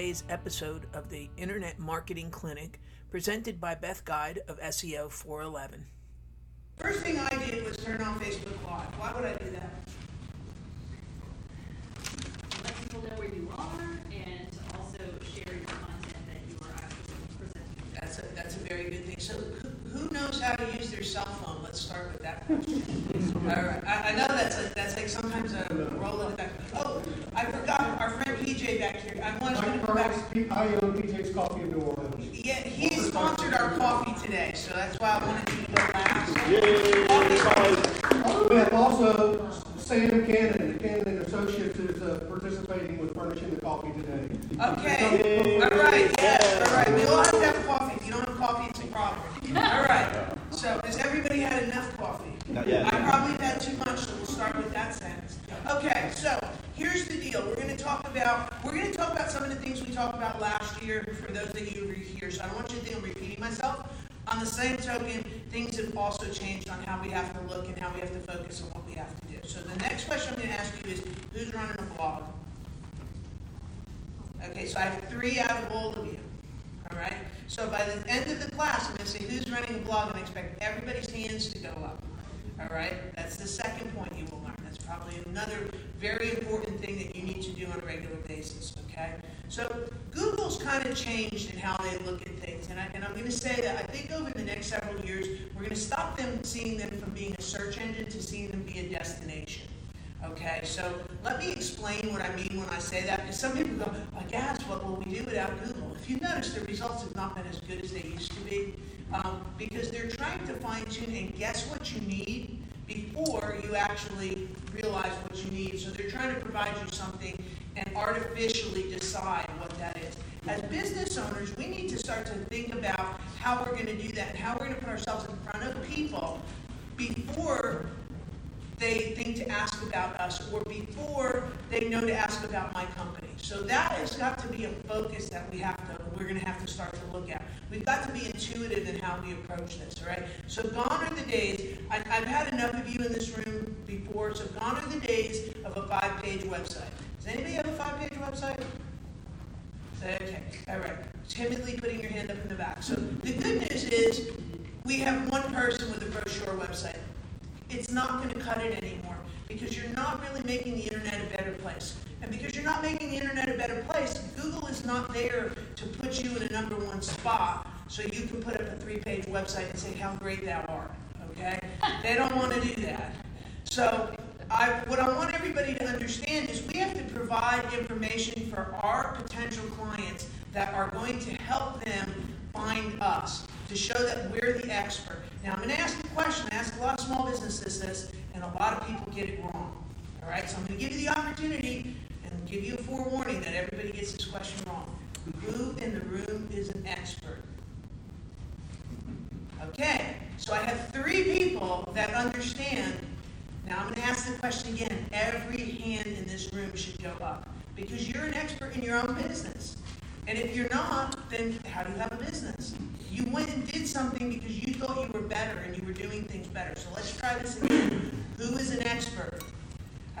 Hello. Welcome to today's episode of the Internet Marketing Clinic presented by Beth Guide of SEO 411. First thing I did was turn on Facebook Live. Why would I do that? let people know where you are and to also share your content that you are actually presenting. That's a, that's a very good thing. So who, who knows how to use their cell phone? Let's start with that question. All right. I, I know that's a, that's like sometimes a roll of the back. Oh, I forgot our friend PJ back here. I wanted to Mike go back. I own PJ's Coffee in New Orleans. Yeah, he sponsored our coffee today, so that's why I wanted you to go last. We have also Sam Cannon, the Cannon and Associates is uh, participating with furnishing the coffee today. Okay, all right, yes, all right. We all have to have coffee. If you don't have coffee, it's a problem. All right. So has everybody had enough coffee? Not yet. I probably have had too much, so we'll start with that sentence. Okay, so here's the deal. We're going to talk about we're going to talk about some of the things we talked about last year. For those of you who are here, so I don't want you to think I'm repeating myself. On the same token, things have also changed on how we have to look and how we have to focus on what we have to do. So the next question I'm going to ask you is, who's running a blog? Okay, so I have three out of all of you. All right? So by the end of the class, I'm going to say who's running a blog, and I expect everybody's hands to go up. All right? That's the second point you. That's probably another very important thing that you need to do on a regular basis. Okay? So Google's kind of changed in how they look at things, and, I, and I'm going to say that I think over the next several years, we're going to stop them seeing them from being a search engine to seeing them be a destination. Okay, so let me explain what I mean when I say that, because some people go, I guess, what will we do without Google? If you notice, the results have not been as good as they used to be, um, because they're trying to fine tune and guess what you need before you actually realize what you need. So they're trying to provide you something and artificially decide what that is. As business owners, we need to start to think about how we're going to do that how we're going to put ourselves in front of people before they think to ask about us or before they know to ask about my company. So that has got to be a focus that we have to, we're going to have to start to look at. We've got to be intuitive in how we approach this, right? So gone are the days, I, I've had enough of you in this room before, so gone are the days of a five-page website. Does anybody have a five-page website? Okay, all right. Timidly putting your hand up in the back. So the good news is we have one person with a brochure website. It's not going to cut it anymore because you're not really making the internet a better place. And because you're not making the internet a better place, Google is not there to put you in a number one spot so you can put up a three page website and say how great thou art. Okay? They don't want to do that. So I, what I want everybody to understand is we have to provide information for our potential clients that are going to help them find us, to show that we're the expert. Now, I'm going to ask a question. I ask a lot of small businesses this, and a lot of people get it wrong. All right, so I'm going to give you the opportunity and give you a forewarning that everybody gets this question wrong. Who in the room is an expert? Okay, so I have three people that understand now I'm going to ask the question again. Every hand in this room should go up because you're an expert in your own business. And if you're not, then how do you have a business? You went and did something because you thought you were better and you were doing things better. So let's try this again. Who is an expert?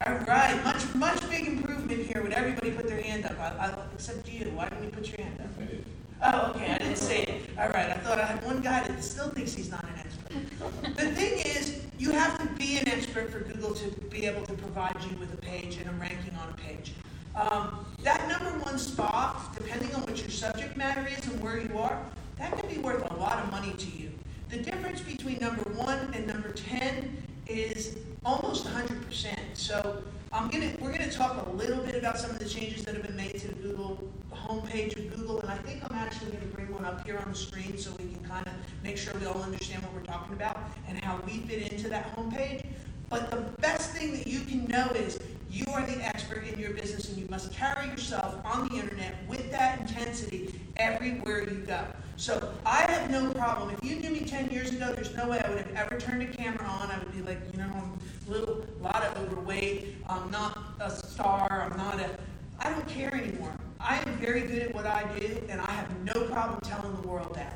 All right, much much big improvement here. Would everybody put their hand up? I, I, except you. Why didn't you put your hand up? Oh, okay. I didn't say it. All right. I thought I had one guy that still thinks he's not an expert. The thing is, you have to be an expert for Google to be able to provide you with a page and a ranking on a page. Um, that number one spot, depending on what your subject matter is and where you are, that can be worth a lot of money to you. The difference between number one and number 10 is almost 100%. So I'm gonna, we're going to talk a little bit about some of the changes that have been made to the Google homepage of Google, and I think I'm actually going to bring one up here on the screen so we can kind of make sure we all understand what we're talking about and how we fit into that homepage. But the best thing that you can know is you are the expert in your business and you must carry yourself on the internet with that intensity everywhere you go. So I have no problem. If you knew me 10 years ago, there's no way I would have ever turned a camera on. I would be like, you know, I'm a little, lot of overweight. I'm not a star. I'm not a, I don't care anymore. I am very good at what I do, and I have no problem telling the world that.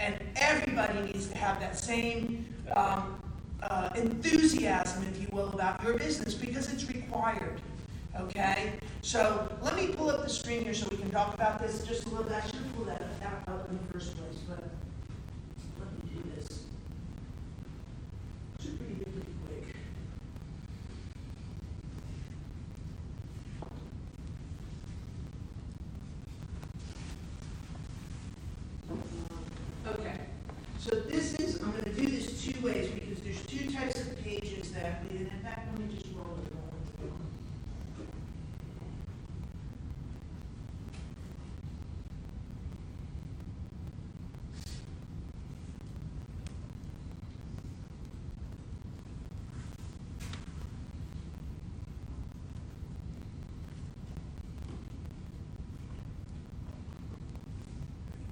And everybody needs to have that same um, uh, enthusiasm, if you will, about your business because it's required. Okay? So let me pull up the screen here so we can talk about this just a little bit. I should pulled that up in the first place, but let me do this. Should be pretty quick. Okay, so this is, I'm gonna do this two ways because there's two types of pages that we, and in fact, let me just roll it all.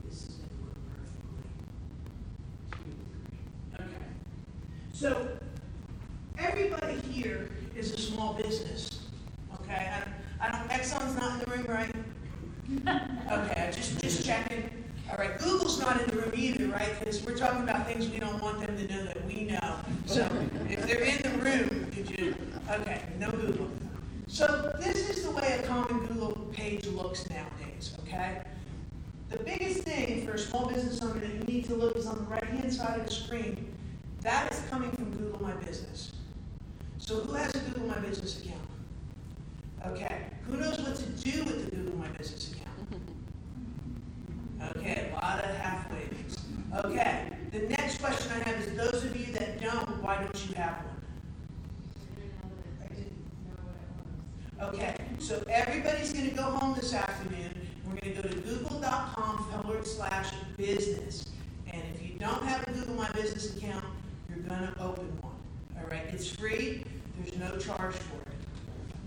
This is gonna work perfectly. Okay. So, everybody here is a small business, okay? I don't, I don't, Exxon's not in the room, right? Okay, just, just checking. All right, Google's not in the room either, right? Because we're talking about things we don't want them to know that we know. So, if they're in the room, could you, okay, no Google. So, this is the way a common Google page looks nowadays, okay? The biggest thing for a small business owner that you need to look is on the right-hand side of the screen. That is coming from Google My Business. So who has a Google My Business account? Okay, who knows what to do with the Google My Business account? Okay, a lot of halfways. Okay, the next question I have is those of you that don't, why don't you have one? Okay, so everybody's gonna go home this afternoon, we're gonna go to google.com forward slash business. And if you don't have a Google My Business account, you're gonna open one, all right? It's free, there's no charge for it.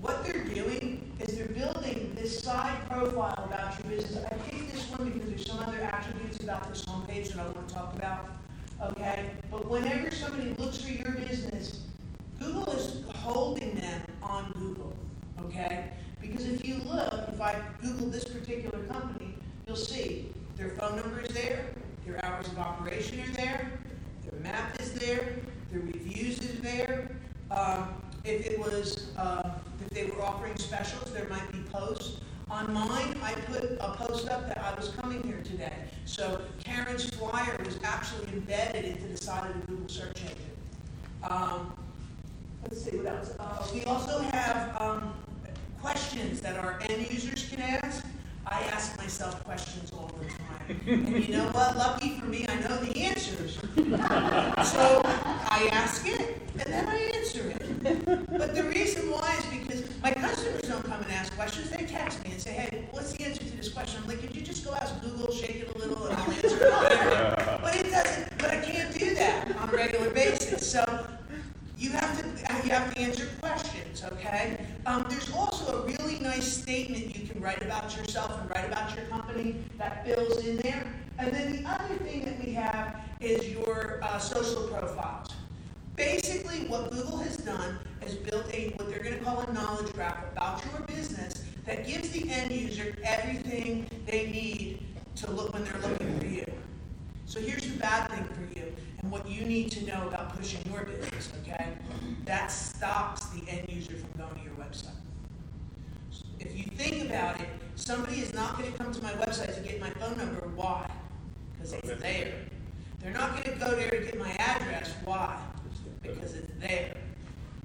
What they're doing is they're building this side profile about your business. I picked this one because there's some other attributes about this homepage that I wanna talk about, okay? But whenever somebody looks for your business, Google is holding them on Google, okay? Because if you look, if I Google this particular company, you'll see their phone number is there, their hours of operation are there, their map is there, their reviews is there. Um, if it was, uh, if they were offering specials, there might be posts. On mine, I put a post up that I was coming here today. So Karen's flyer was actually embedded into the side of the Google search engine. Um, let's see, what else? Uh, we also have, um, questions that our end users can ask. I ask myself questions all the time. And you know what? Lucky for me, I know the answers. So I ask it, and then I answer it. But the reason why is because my customers don't come and ask questions. They text me and say, hey, what's the answer to this question? I'm like, could you just go ask Google, shake it a little, and I'll answer it. But it doesn't, but I can't do that on a regular basis. So you have to you have to answer questions, okay? Um, there's also a really nice statement you can write about yourself and write about your company that fills in there. And then the other thing that we have is your uh, social profiles. Basically, what Google has done is built a what they're going to call a knowledge graph about your business that gives the end user everything they need to look when they're looking for you. So here's the bad thing for you and what you need to know about pushing your business, okay? That stops the end user from going to your website. If you think about it, somebody is not going to come to my website to get my phone number. Why? Because it's there. They're not going to go there to get my address. Why? Because it's there.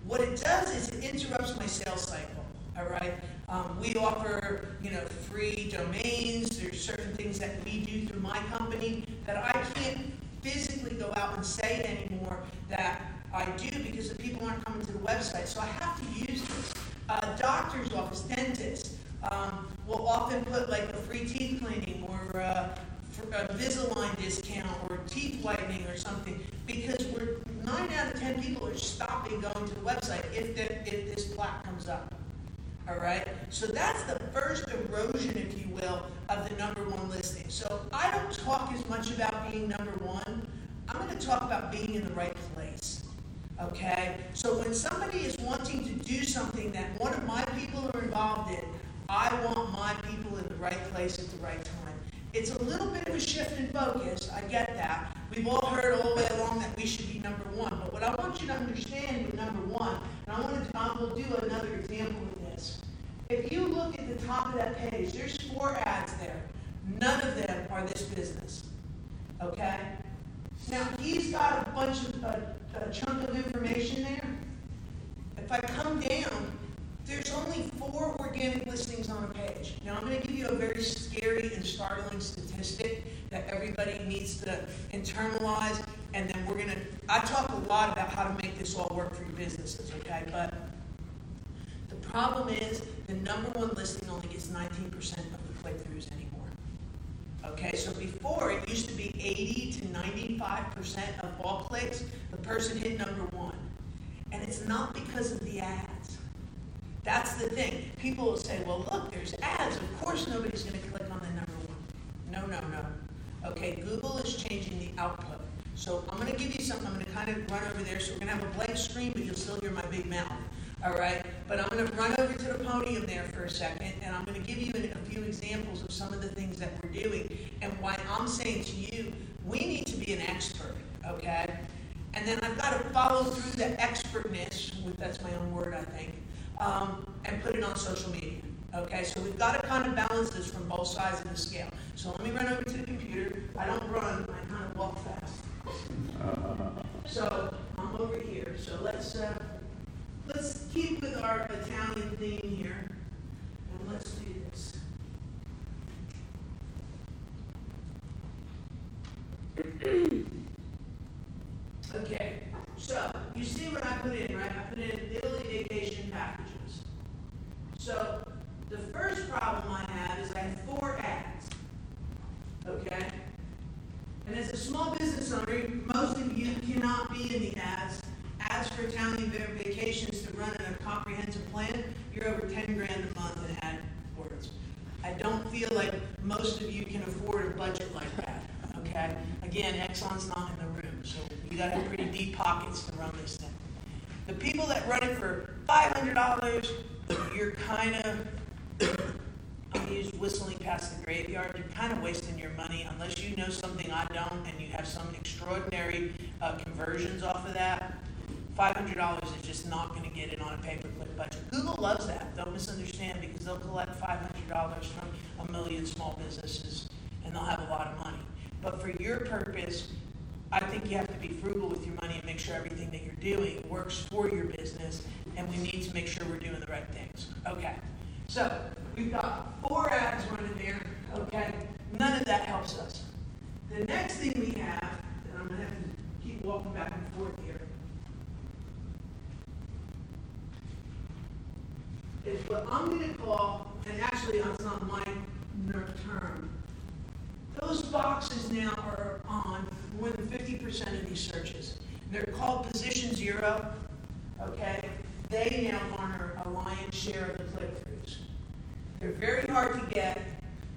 What it does is it interrupts sales cycle. All right. Um, we offer, you know, free domains. There's certain things that we do through my company that I can't physically go out and say anymore that I do because the people aren't coming to the website. So I have to use this. Uh, doctor's office, dentist um, will often put like a free teeth cleaning or uh, a Invisalign discount or teeth whitening or something because we're nine out of ten people are stopping going to the website if the, if this plaque comes up. All right, so that's the first erosion, if you will, of the number one listing. So I don't talk as much about being number one. I'm going to talk about being in the right place. Okay, so when somebody is wanting to do something that one of my people are involved in, I want my people in the right place at the right time. It's a little bit of a shift in focus. I get that. We've all heard all the way along that we should be number one. But what I want you to understand with number one, and I want to, I will do another example. If you look at the top of that page, there's four ads there. None of them are this business, okay? Now, he's got a bunch of, a, a chunk of information there. If I come down, there's only four organic listings on a page. Now, I'm gonna give you a very scary and startling statistic that everybody needs to internalize, and then we're gonna, I talk a lot about how to make this all work for your businesses, okay? But problem is, the number one listing only gets nineteen percent of the click-throughs anymore. Okay, so before, it used to be eighty to ninety-five percent of all clicks, the person hit number one. And it's not because of the ads. That's the thing. People will say, well, look, there's ads, of course nobody's gonna click on the number one. No, no, no. Okay, Google is changing the output. So I'm gonna give you something, I'm gonna kind of run over there, so we're gonna have a blank screen, but you'll still hear my big mouth. All right, but I'm gonna run over to the podium there for a second, and I'm gonna give you a few examples of some of the things that we're doing, and why I'm saying to you, we need to be an expert, okay? And then I've gotta follow through the expertness, with- that's my own word, I think, um, and put it on social media. Okay, so we've gotta kind of balance this from both sides of the scale. So let me run over to the computer. I don't run, I kind of walk fast. So I'm over here, so let's, uh, let's keep with our Italian theme here, and let's do this. Okay, so, you see what I put in, right? I put in Italy vacation packages. So, the first problem I have is I have four ads. Okay? And as a small business owner, most of you cannot be in the ads. Ads for Italian va- vacations to run in a comprehensive plan, you're over ten grand a month in ad words. I don't feel like most of you can afford a budget like that, okay? Again, Exxon's not in the room, so you gotta have pretty deep pockets to run this thing. The people that run it for five hundred dollars, you're kinda, I use whistling past the graveyard, you're kind of wasting your money unless you know something I don't and you have some extraordinary uh, conversions off of that. Five hundred dollars is just not gonna get it on a pay-per-click budget. Google loves that, don't misunderstand, because they'll collect five hundred dollars from a million small businesses and they'll have a lot of money. But for your purpose, I think you have to be frugal with your money and make sure everything that you're doing works for your business, and we need to make sure we're doing the right things. Okay, so we've got four ads running there, okay? None of that helps us. The next thing we have, and I'm gonna have to keep walking back and forth here, is what I'm gonna call, and actually, it's not my term, those boxes now are on more than fifty percent of these searches. They're called position zero, okay? They now garner a lion's share of the click-throughs. They're very hard to get,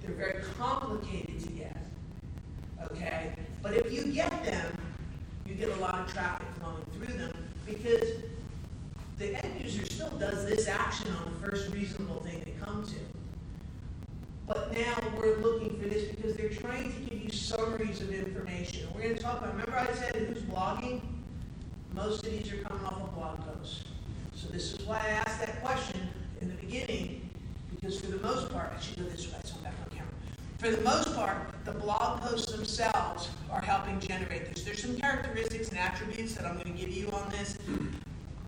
they're very complicated to get, okay? But if you get them, you get a lot of traffic flowing through them, because the end user still does this action on the first reasonable thing they come to. But now we're looking for this because they're trying to give you summaries of information. We're gonna talk about, remember I said blogging? Most cities are coming off of blog posts. So this is why I asked that question in the beginning, because for the most part, I should go this way, so I'm back on camera. For the most part, the blog posts themselves are helping generate this. There's some characteristics and attributes that I'm gonna give you on this.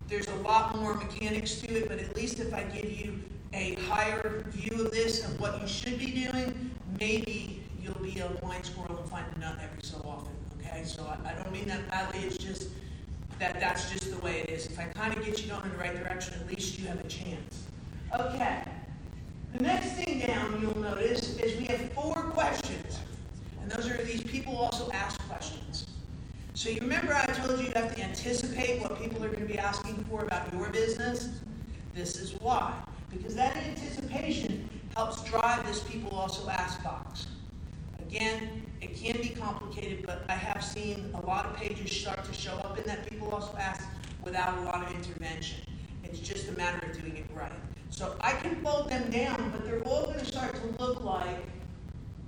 There's a lot more mechanics to it, but at least if I give you a higher view of this, of what you should be doing, maybe you'll be a blind squirrel and find a nut every so often, okay? So I, I don't mean that badly, it's just that that's just the way it is. If I kind of get you going in the right direction, at least you have a chance. Okay. The next thing down you'll notice is we have four questions. And those are, these people also ask questions. So you remember I told you you have to anticipate what people are going to be asking for about your business? This is why. Because that anticipation helps drive this people also ask box. Again, it can be complicated, but I have seen a lot of pages start to show up in that people also ask without a lot of intervention. It's just a matter of doing it right. So I can fold them down, but they're all going to start to look like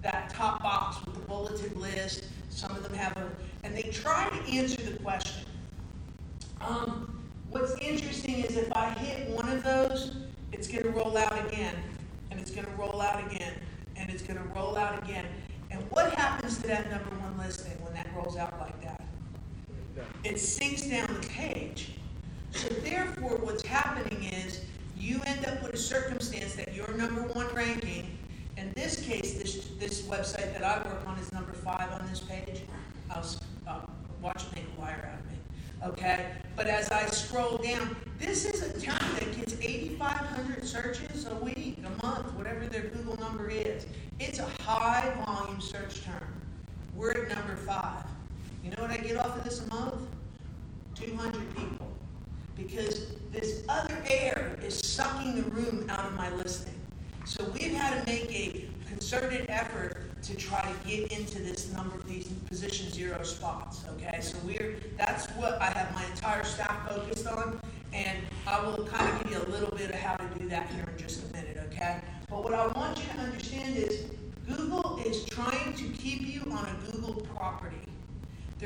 that top box with the bulleted list. Some of them have a, and they try to answer the question. Um, what's interesting is if I hit one of those, it's going to roll out again, and it's going to roll out again, and it's gonna roll out again. And what happens to that number one listing when that rolls out like that? It sinks down the page. So therefore, what's happening is you end up with a circumstance that your number one ranking, in this case, this, this website that I work on is number five on this page. I was, uh, watch make a liar out of me, okay? But as I scroll down, this is a town that gets eighty-five hundred searches a week, a month, whatever their Google number is. It's a high volume search term. We're at number five. You know what I get off of this a month? Two hundred people. Because this other air is sucking the room out of my listing. So we've had to make a concerted effort to try to get into this number of these position zero spots, okay? So we're, that's what I have my entire staff focused on, and I will kind of give you a little bit of how to do that here in just a minute, okay? But what I want you to understand is Google is trying to keep you on a Google property.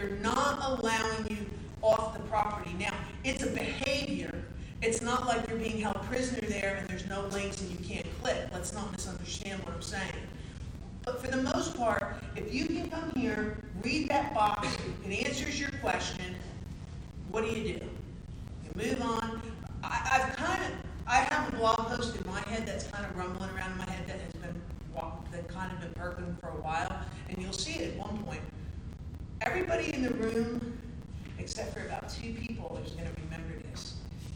They're not allowing you off the property. Now, it's a behavior. It's not like you're being held prisoner there and there's no links and you can't click. Let's not misunderstand what I'm saying. But for the most part, if you can come here, read that box, it answers your question, what do you do? You move on. I, I've kind of, I have a blog post in my head that's kind of rumbling around in my head that has been, wa- that kind of been perking for a while, and you'll see it at one point. Everybody in the room, except for about two people, is going to remember this.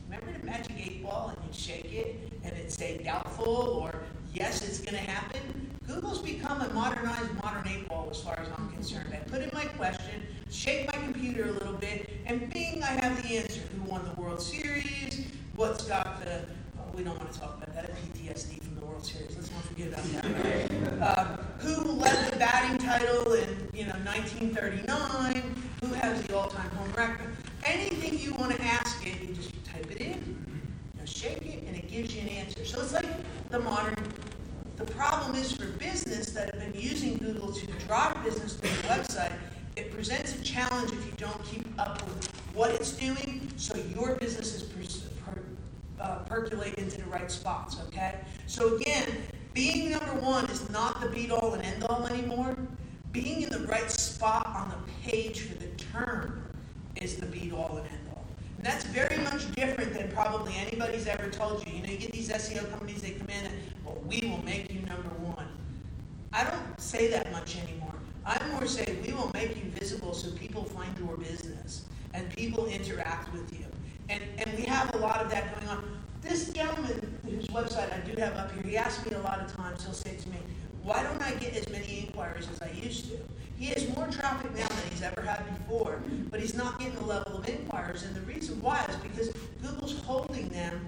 Remember the magic eight ball and you'd shake it and it'd say doubtful or yes, it's going to happen? Google's become a modernized modern eight ball as far as I'm concerned. I put in my question, shake my computer a little bit, and bing, I have the answer. Who won the World Series? What's got the, oh, we don't want to talk about that, PTSD from the World Series. Let's not forget about that. Um, who led the batting title in, you know, 1939? Who has the all-time home record? Anything you want to ask it, you just type it in, you know, shake it, and it gives you an answer. So it's like the modern. The problem is for business that have been using Google to drive business to the website, it presents a challenge if you don't keep up with what it's doing, so your business is pers- per, uh, percolate into the right spots. Okay. So again, being number one is not the beat all and end all anymore. Being in the right spot on the page for the term is the beat all and end all. And that's very much different than probably anybody's ever told you. You know, you get these SEO companies, they come in and, well, we will make you number one. I don't say that much anymore. I more say we will make you visible so people find your business and people interact with you. And, and we have a lot of that going on. This gentleman whose website I do have up here, he asks me a lot of times, he'll say to me, why don't I get as many inquiries as I used to? He has more traffic now than he's ever had before, but he's not getting the level of inquiries. And the reason why is because Google's holding them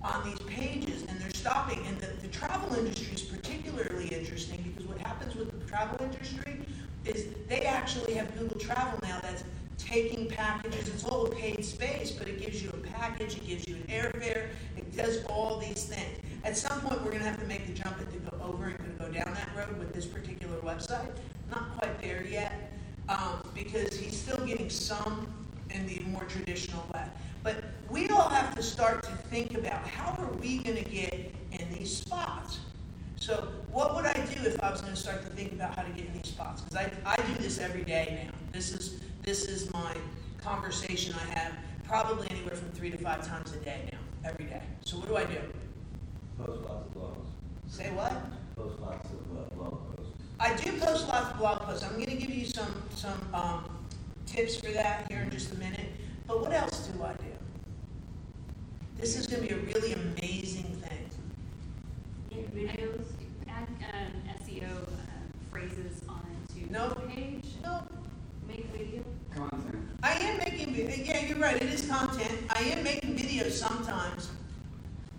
on these pages and they're stopping. And the, the travel industry is particularly interesting because what happens with the travel industry is they actually have Google Travel now that's taking packages. It's all paid space, but it gives you a package, it gives you an airfare, it does all these things. At some point, we're going to have to make the jump and to go over and to go down that road with this particular website. Not quite there yet, um, because he's still getting some in the more traditional way. But we all have to start to think about how are we going to get in these spots. So, what would I do if I was going to start to think about how to get in these spots? Because I, I do this every day now. This is this is my conversation I have probably anywhere from three to five times a day now, every day. So, what do I do? Post lots of blogs. Say what? Post lots of uh, blog posts. I do post lots of blog posts. I'm going to give you some some um, tips for that here in just a minute. But what else do I do? This is going to be a really amazing thing. Make videos, add um, SEO um, phrases onto No. the page, No, make video. Content. I am making. vi- Yeah, you're right. It is content. I am making videos sometimes.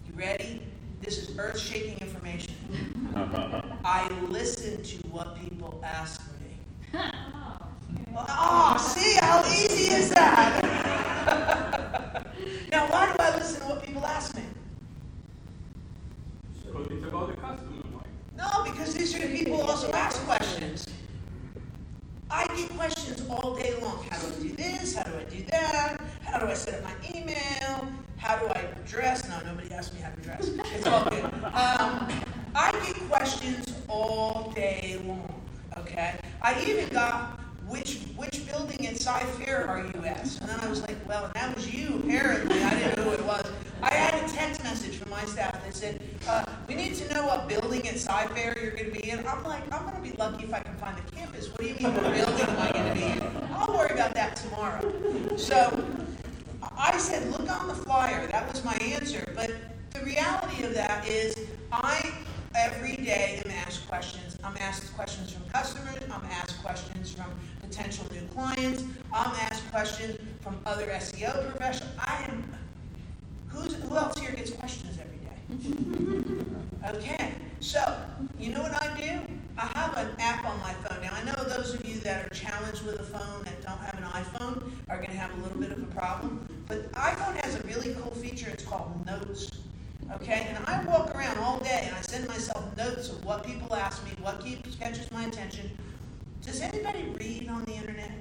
You ready? This is earth-shaking information. I listen to what people ask me. Oh, oh, see how easy is that? now, why do I listen to what people ask me? Because it's about the customer, No, because these are the people who also ask questions. I get questions all day long. How do I do this? How do I do that? How do I set up my email? How do I dress? No, nobody asked me how to dress. It's all good. Um, I get questions all day long, okay? I even got, which, which building at Sci Fair are you at? And then I was like, well, that was you, apparently, I didn't know who it was. I had a text message from my staff that said, uh, we need to know what building at Sci Fair you're gonna be in. I'm like, I'm gonna be lucky if I can find the campus. What do you mean, what building am I gonna be in? I'll worry about that tomorrow. So, I said, look on the flyer. That was my answer. But the reality of that is, I every day am asked questions. I'm asked questions from customers. I'm asked questions from potential new clients. I'm asked questions from other SEO professionals. I am. Who's who else here gets questions every day? Okay, so you know what I do? I have an app on my phone. Now I know those of you that are challenged with a phone that don't have an iPhone are going to have a little bit of a problem. But iPhone has a really cool feature. It's called Notes. Okay, and I walk around all day and I send myself notes of what people ask me, what keeps catches my attention. Does anybody read on the internet?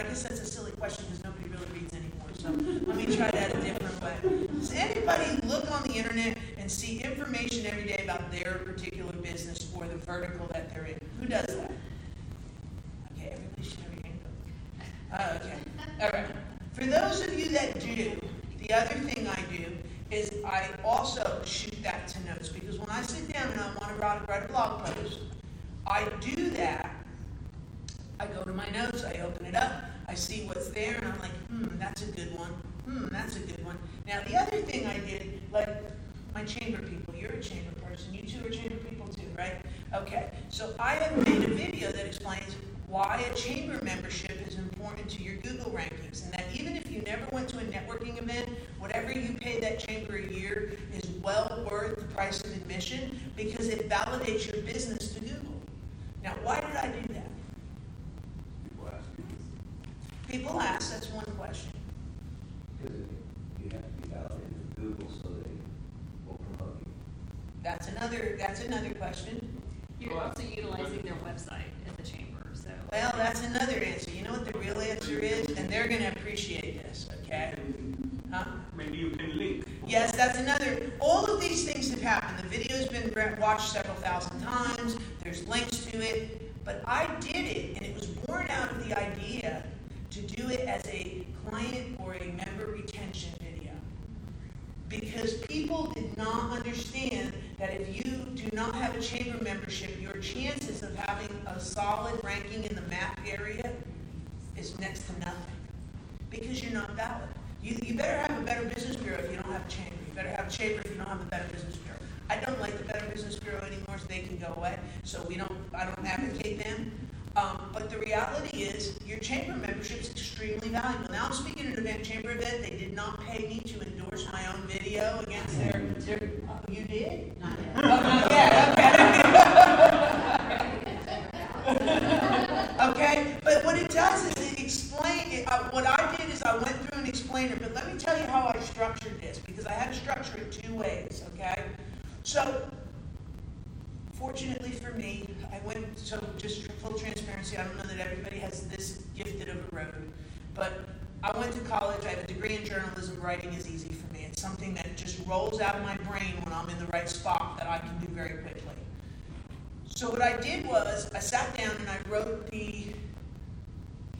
I guess that's a silly question because nobody really reads anymore. So let me try that a different way. Does anybody look on the internet and see information every day about their particular business or the vertical that they're in? Who does that? Okay, everybody should have your hand up. Uh, okay, all right. For those of you that do, the other thing I do is I also shoot that to notes because when I sit down and I want to write, write a blog post, I do that. I go to my notes, I open it up, I see what's there, and I'm like, hmm, that's a good one. Hmm, that's a good one. Now, the other thing I did, like my chamber people, you're a chamber person, you two are chamber people too, right? Okay, so I have made a video that explains why a chamber membership is important to your Google rankings, and that even if you never went to a networking event, whatever you pay that chamber a year is well worth the price of admission because it validates your business to Google. Now, why did I do that? People ask me. People ask, that's one question. Because you have to be validated with Google so they will promote you. That's another, that's another question. You're also utilizing their website at the chamber, so. Well, that's another answer. You know what the real answer is? And they're gonna appreciate this, okay? Huh? Maybe you can link. Yes, that's another. All of these things have happened. The video's been gra- watched several thousand times. There's links to it. But I did it, and it was born out of the idea to do it as a client or a member retention video. Because people did not understand that if you do not have a chamber membership, your chances of having a solid ranking in the map area is next to nothing. Because you're not valid. You, you better have a better business bureau if you don't have a chamber. You better have a chamber if you don't have a better business bureau. I don't like the Better Business Bureau anymore, so they can go away. So we don't, I don't advocate them. Um, but the reality is, your chamber membership is extremely valuable. Now I'm speaking at an event, chamber event. They did not pay me to endorse my own video against their. their oh, you did? Not yet. Oh, not yet. Okay. okay. But what it does is it explain. It, uh, what I did is I went through an explainer. But let me tell you how I structured this because I had to structure it two ways. Okay. So Fortunately for me, I went, so just for full transparency, I don't know that everybody has this gifted of a road, but I went to college, I have a degree in journalism, writing is easy for me. It's something that just out of my brain when I'm in the right spot that I can do very quickly. So what I did was, I sat down and I wrote the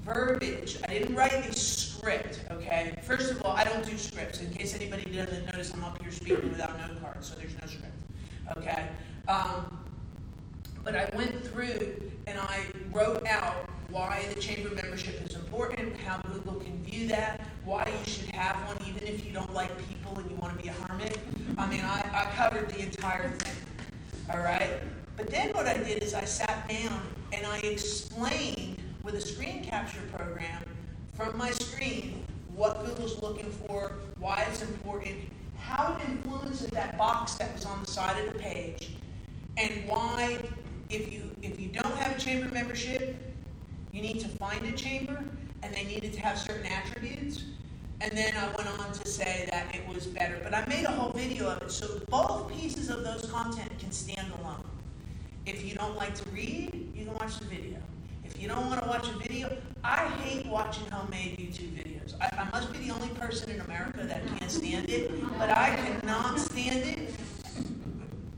verbiage. I didn't write a script, okay? First of all, I don't do scripts. In case anybody doesn't notice, I'm up here speaking without note cards, so there's no script, okay? Um, but I went through and I wrote out why the chamber membership is important, how Google can view that, why you should have one even if you don't like people and you want to be a hermit. I mean, I, I covered the entire thing. All right? But then what I did is I sat down and I explained with a screen capture program from my screen what Google's looking for, why it's important, how it influences that box that was on the side of the page, and why if you if you don't have a chamber membership, you need to find a chamber, and they needed to have certain attributes. And then I went on to say that it was better, but I made a whole video of it, so both pieces of those content can stand alone. If you don't like to read, you can watch the video. If you don't want to watch a video, I hate watching homemade YouTube videos. I, I must be the only person in America that can't stand it, but I cannot stand it.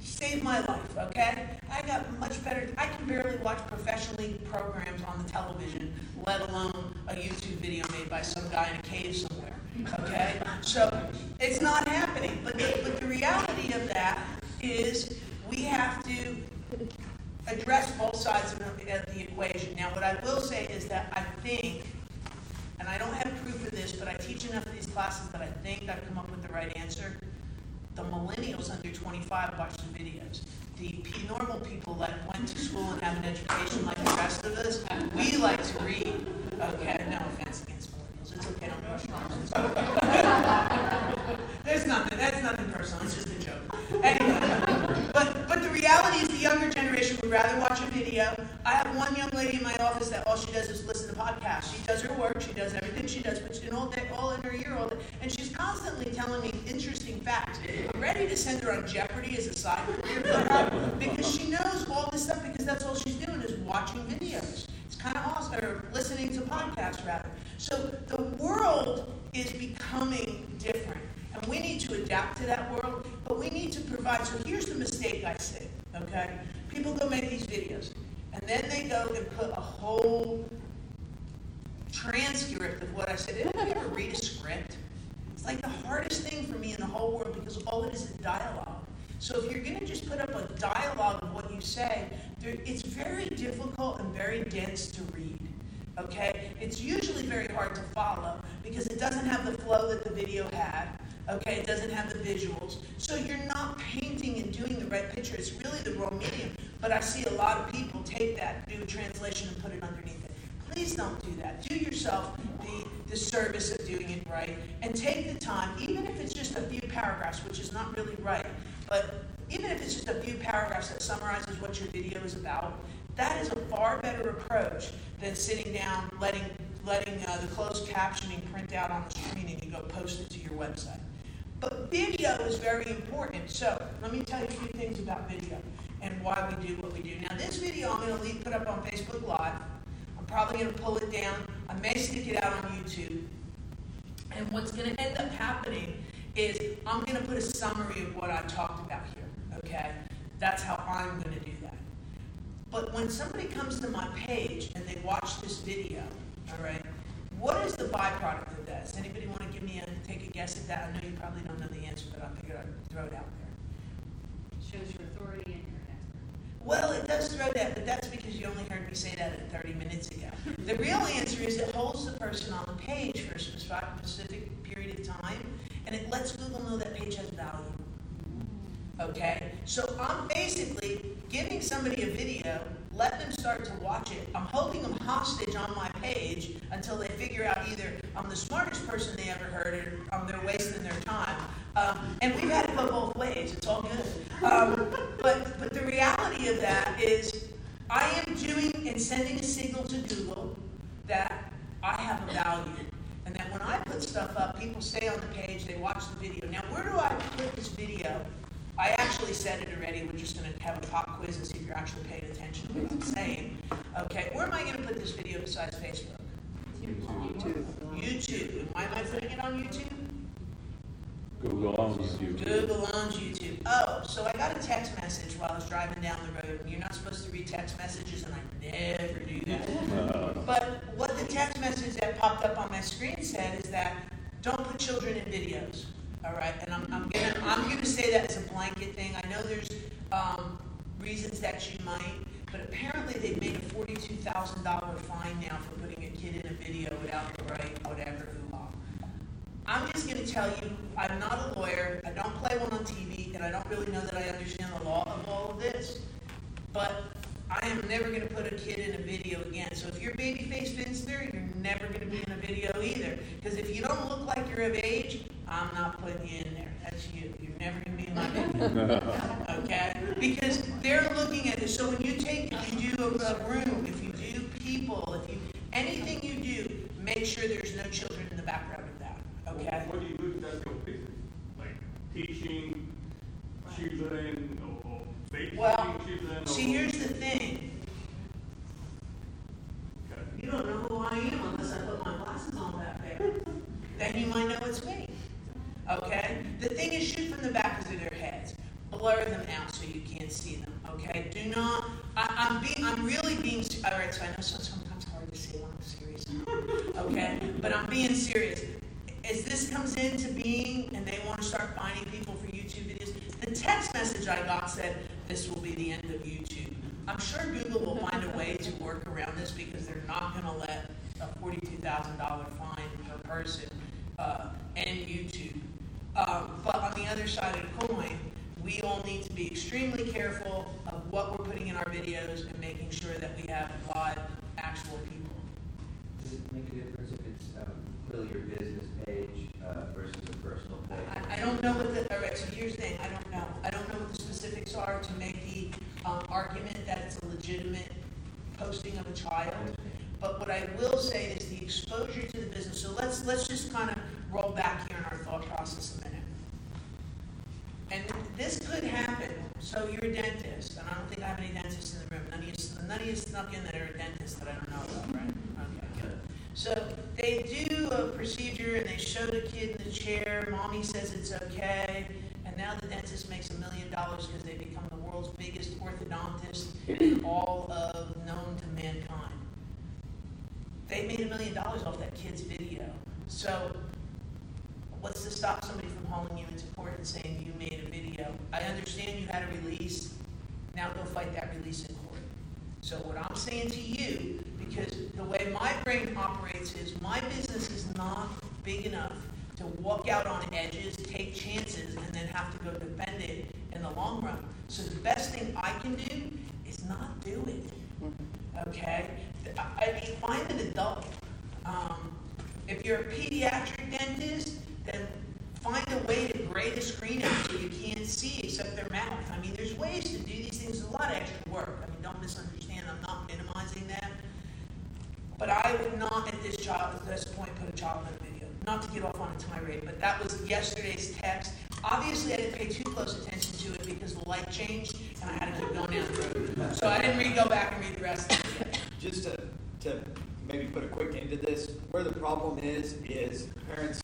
Save my life, okay? I got much better, I can barely watch professionally programs on the television, let alone a YouTube video made by some guy in a cave somewhere, okay? So, it's not happening, but, the- but the reality of that is, we have to address both sides of the, of the equation. Now, what I will say is that I think, and I don't have proof of this, but I teach enough of these classes that I think I've come up with the right answer. The millennials under twenty-five watch the videos. The p- normal people that went to school and have an education like the rest of us, we like to read. Okay, no offense against millennials, it's okay, don't rush wrong. There's nothing, that's nothing personal, it's just a joke. Anyway, but, but the reality is the younger generation would rather watch a video. I have one young lady in my office that all she does is listen to podcasts. She does her work, she does everything she does, but she's all day, all in her ear all day, and she's constantly telling me interesting facts. I'm ready to send her on Jeopardy as a side career for her because she knows all this stuff because that's all she's doing is watching videos. It's kind of awesome, or listening to podcasts rather. So the world is becoming different, and we need to adapt to that world, but we need to provide. So here's the mistake I see, okay? People go make these videos, and then they go and put a whole transcript of what I said. You ever read a script? It's like the hardest thing for me in the whole world because all it is is dialogue. So if you're going to just put up a dialogue of what you say, it's very difficult and very dense to read. Okay? It's usually very hard to follow because it doesn't have the flow that the video had. Okay? It doesn't have the visuals. So you're not painting and doing the right picture. It's really the wrong medium. But I see a lot of people take that, do a translation, and put it underneath. Please don't do that. Do yourself the, the service of doing it right and take the time, even if it's just a few paragraphs, which is not really right, but even if it's just a few paragraphs that summarizes what your video is about, that is a far better approach than sitting down, letting, letting uh, the closed captioning print out on the screen and you go post it to your website. But video is very important. So let me tell you a few things about video and why we do what we do. Now, this video I'm going to put up on Facebook Live. Probably going to pull it down. I may stick it out on YouTube. And what's going to end up happening is I'm going to put a summary of what I talked about here. Okay? That's how I'm going to do that. But when somebody comes to my page and they watch this video, all right, what is the byproduct of that? Does anybody want to give me a take a guess at that? I know you probably don't know the answer, but I figured I'd throw it out there. Shows your authority and expert. Well, it does throw that, but that's because you only heard me say that 30 minutes ago. The real answer is it holds the person on the page for a specific period of time, and it lets Google know that page has value. Okay? So I'm basically giving somebody a video, let them start to watch it. I'm holding them hostage on my page until they figure out either I'm the smartest person they ever heard or um, they're wasting their time. Um, and we've had it go both ways. It's all good. Um, but, but the reality of that is I am doing and sending a signal to Google that I have a value. And that when I put stuff up, people stay on the page, they watch the video. Now, where do I put this video? I actually said it already. We're just going to have a pop quiz and see if you're actually paying attention to what I'm saying. Okay, where am I going to put this video besides Facebook? YouTube. YouTube. And why am I putting it on YouTube? Google owns YouTube. Google owns YouTube. Oh, so I got a text message while I was driving down the road. And you're not supposed to read text messages, and I never do that. Uh, But what the text message that popped up on my screen said is that don't put children in videos. All right, and I'm, I'm gonna I'm gonna say that as a blanket thing. I know there's um, reasons that you might, but apparently they've made a forty-two thousand dollar fine now a kid in a video without the right whatever. I'm just going to tell you, I'm not a lawyer, I don't play one on TV, and I don't really know that I understand the law of all of this. But I am never going to put a kid in a video again. So if you're babyface Finster, you're never going to be in a video either. Because if you don't look like you're of age, I'm not putting you in there. That's you. You're never going to be in my video. Okay? Because they're looking at this. So when you take, if you do a, a room, if you do people, if you, anything you do, make sure there's no children in the background of that. Okay? What do you do if that's your business? Like teaching children or, or Well, babysitting children? See, or- here's the thing. Okay. You don't know who I am unless I put my glasses on back there. Then you might know it's me. Okay? The thing is, shoot from the back of their heads. Blur them out so you can't see them. Okay? Do not I'm being, I'm really being, se- all right, so I know so- sometimes hard to say when I'm serious, okay? But I'm being serious. As this comes into being and they want to start finding people for YouTube videos, the text message I got said, this will be the end of YouTube. I'm sure Google will find a way to work around this because they're not gonna let a forty-two thousand dollar fine per person, uh, end YouTube. Uh, but on the other side of the coin, we all need to be extremely careful of what we're putting in our videos and making sure that we have live, actual people. Does it make a difference if it's, um, really your business page, uh, versus a personal page? I, I don't know what the, all right, so here's the thing, I don't know. I don't know what the specifics are to make the, um, argument that it's a legitimate posting of a child. But what I will say is the exposure to the business, so let's, let's just kind of roll back here in our thought process a minute. And this could happen, so you're a dentist, and I don't think I have any dentists in the room, none of you, none of you snuck in that are a dentist that I don't know about, right? Okay, good. So they do a procedure and they show the kid in the chair, mommy says it's okay, and now the dentist makes a million dollars because they become the world's biggest orthodontist in all of. They made a million dollars off that kid's video. So what's to stop somebody from hauling you into court and saying you made a video? I understand you had a release, now go fight that release in court. So what I'm saying to you, because the way my brain operates is my business is not big enough to walk out on edges, take chances, and then have to go defend it in the long run. So the best thing I can do is not do it. Mm-hmm. Okay? I, mean, find an adult. Um, if you're a pediatric dentist, then find a way to gray the screen out so you can't see except their mouth. I mean, there's ways to do these things. A lot of extra work. I mean, don't misunderstand. I'm not minimizing that. But I would not at this child, at this point, put a child in a video. Not to get off on a tirade, but that was yesterday's text. Obviously, I didn't pay too close attention to it because the light changed and I had to keep going down the road. So I didn't read, go back and read the rest of it yet. just to, to maybe put a quick end to this, where the problem is, is parents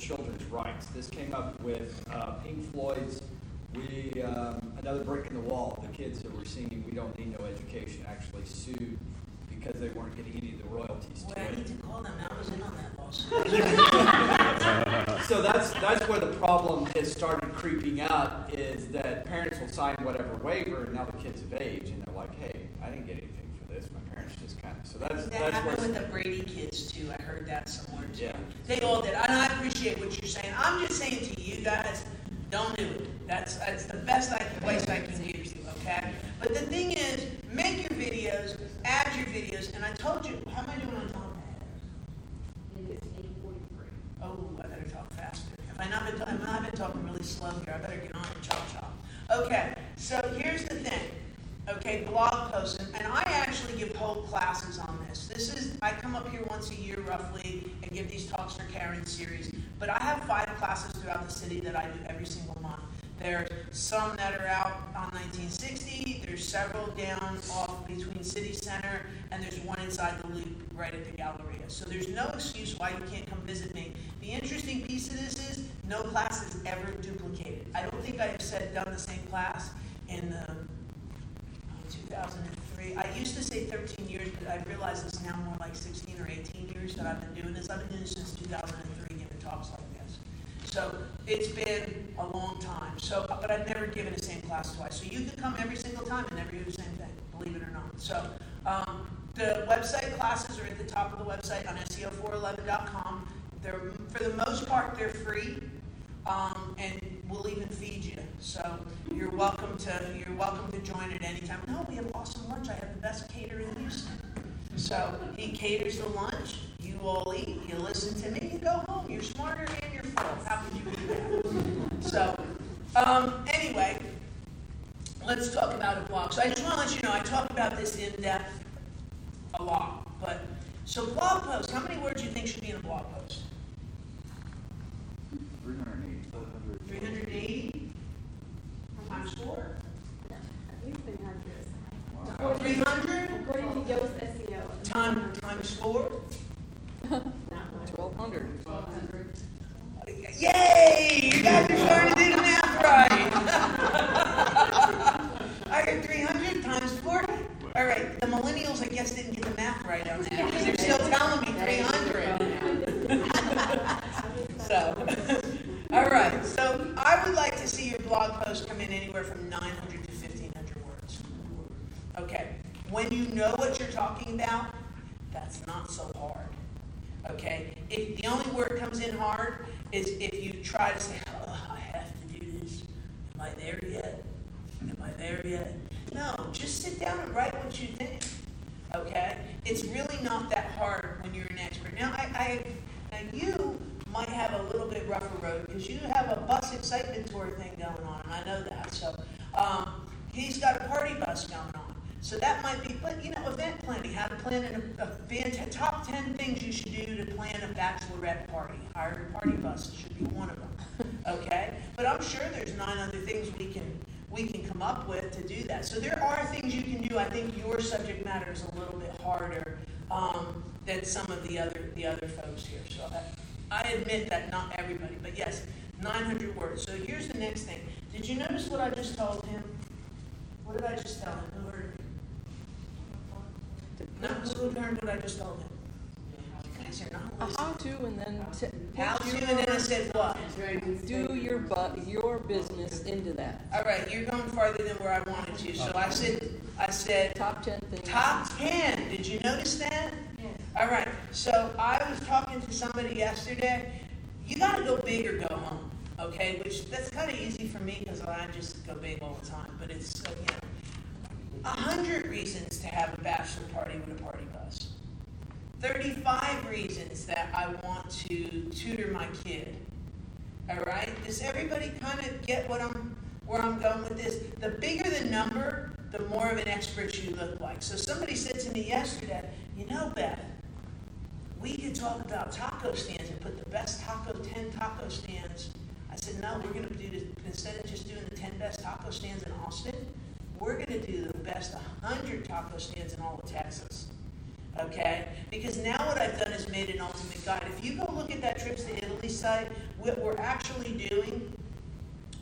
children's rights. This came up with uh, Pink Floyd's, we, um, another brick in the wall, the kids that were singing We Don't Need No Education actually sued because they weren't getting any of the royalties to I it. need to call them. I was in on that lawsuit. So that's, that's where the problem has started creeping up, is that parents will sign whatever waiver, and now the kid's of age, and they're like, hey, I didn't get anything for this, my parents just kind of, so that's, That that's happened with where. the Brady kids too. I heard that somewhere too. Yeah. They all did. And I appreciate what you're saying. I'm just saying to you guys, don't do it. That's, that's the best I, place I can give you, okay? But the thing is, make your videos, add your videos, and I told you, how am I doing on time? I think it's eight forty-three. Oh, I better talk faster. Have I not been, ta- have I not been talking really slow here? I better get on and chop chop. Okay, so here's the thing. Okay, blog posts, and, and I actually give whole classes on this. This is, I come up here once a year roughly and give these talks for Karen series, but I have five classes throughout the city that I do every single month. There's some that are out on 1960, there's several down off between City Center, and there's one inside the loop right at the Galleria. So there's no excuse why you can't come visit me. The interesting piece of this is, no class is ever duplicated. I don't think I've said, done the same class in the 2003. I used to say 13 years, but I realize it's now more like 16 or 18 years that I've been doing this. I've been doing this since 2003, giving talks like this. So it's been a long time. So, but I've never given the same class twice. So you can come every single time and never do the same thing, believe it or not. So um, the website classes are at the top of the website on E SEO411.com. They're, for the most part, they're free um, and we'll even feed you. So you're welcome to you're welcome to join at any time. No, we have awesome lunch. I have the best caterer in Houston. So he caters the lunch. You all eat. You listen to me. You go home. You're smarter and you're full. How could you do that? So um, anyway, let's talk about a blog. So I just want to let you know I talk about this in depth a lot. But so blog posts. How many words do you think should be in a blog post? Three hundred and eighty. 380 times four? At least three hundred. Wow. 300 According to Yoast SEO. time, times four? Twelve hundred. Yay! You guys are starting to do the math right. I heard 300 times four. All right, the millennials, I guess, didn't get the math right on that, because they're still telling me three hundred. So, all right, so I would like to see your blog post come in anywhere from nine hundred to fifteen hundred words. Okay, when you know what you're talking about, that's not so hard. Okay, if the only word comes in hard is if you try to say, oh, I have to do this. Am I there yet? Am I there yet? No, just sit down and write what you think. Okay, it's really not that hard when you're an expert. Now, I, I now you might have a little bit rougher road because you have a bus excitement tour thing going on, and I know that. So um, he's got a party bus going on. So that might be, but you know, event planning, how to plan an, a band, top 10 things you should do to plan bachelorette party. Hire a party bus should be one of them. Okay? But I'm sure there's nine other things we can we can come up with to do that. So there are things you can do. I think your subject matter is a little bit harder um, than some of the other the other folks here. So I, I admit that not everybody, but yes, 900 words. So here's the next thing. Did you notice what I just told him? What did I just tell him? Who heard me? No, who heard what I just told him? You guys are not A how to and then t- How to, and then I said what? do your bu- your business into that. All right, you're going farther than where I wanted to. So I said, I said, Top ten things. top 10. Did you notice that? Yes. All right, so I was talking to somebody yesterday. You got to go big or go home, okay? Which that's kind of easy for me because I just go big all the time. But it's you know, a hundred reasons to have a bachelor party with a party bus. Thirty-five reasons that I want to tutor my kid. All right, does everybody kind of get what I'm where I'm going with this? The bigger the number, the more of an expert you look like. So somebody said to me yesterday, you know, Beth, we could talk about taco stands and put the best taco, 10 taco stands. I said, no, we're going to do this, instead of just doing the 10 best taco stands in Austin, we're going to do the best 100 taco stands in all of Texas. Okay? Because now what I've done is made an ultimate guide. If you go look at that Trips to Italy site, what we're actually doing,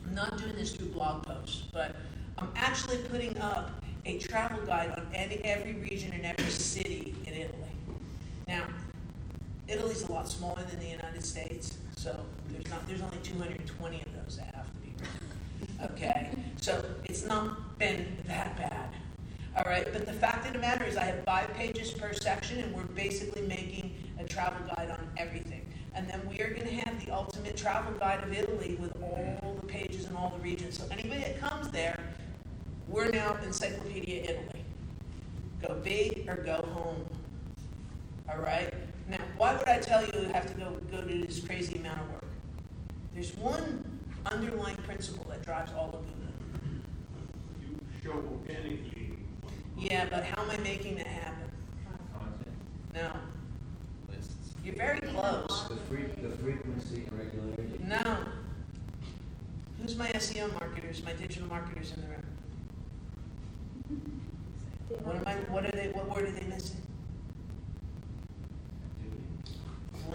I'm not doing this through blog posts, but I'm actually putting up a travel guide on any, every region and every city in Italy. Now, Italy's a lot smaller than the United States, so there's not there's only 220 of those that have to be written. Okay, so it's not been that bad. All right, but the fact of the matter is, I have five pages per section, and we're basically making a travel guide on everything. And then we are going to have the ultimate travel guide of Italy with all the pages and all the regions. So anybody that comes there, we're now Encyclopedia Italy. Go big or go home. All right. Now, why would I tell you you have to go go to this crazy amount of work? There's one underlying principle that drives all of Laguna. You show organically. Yeah, but how am I making that happen? No. You're very close. The fre, the frequency and regularity. No. Who's my SEO marketers, my digital marketers in the room? What am I, what are they, what word are they missing?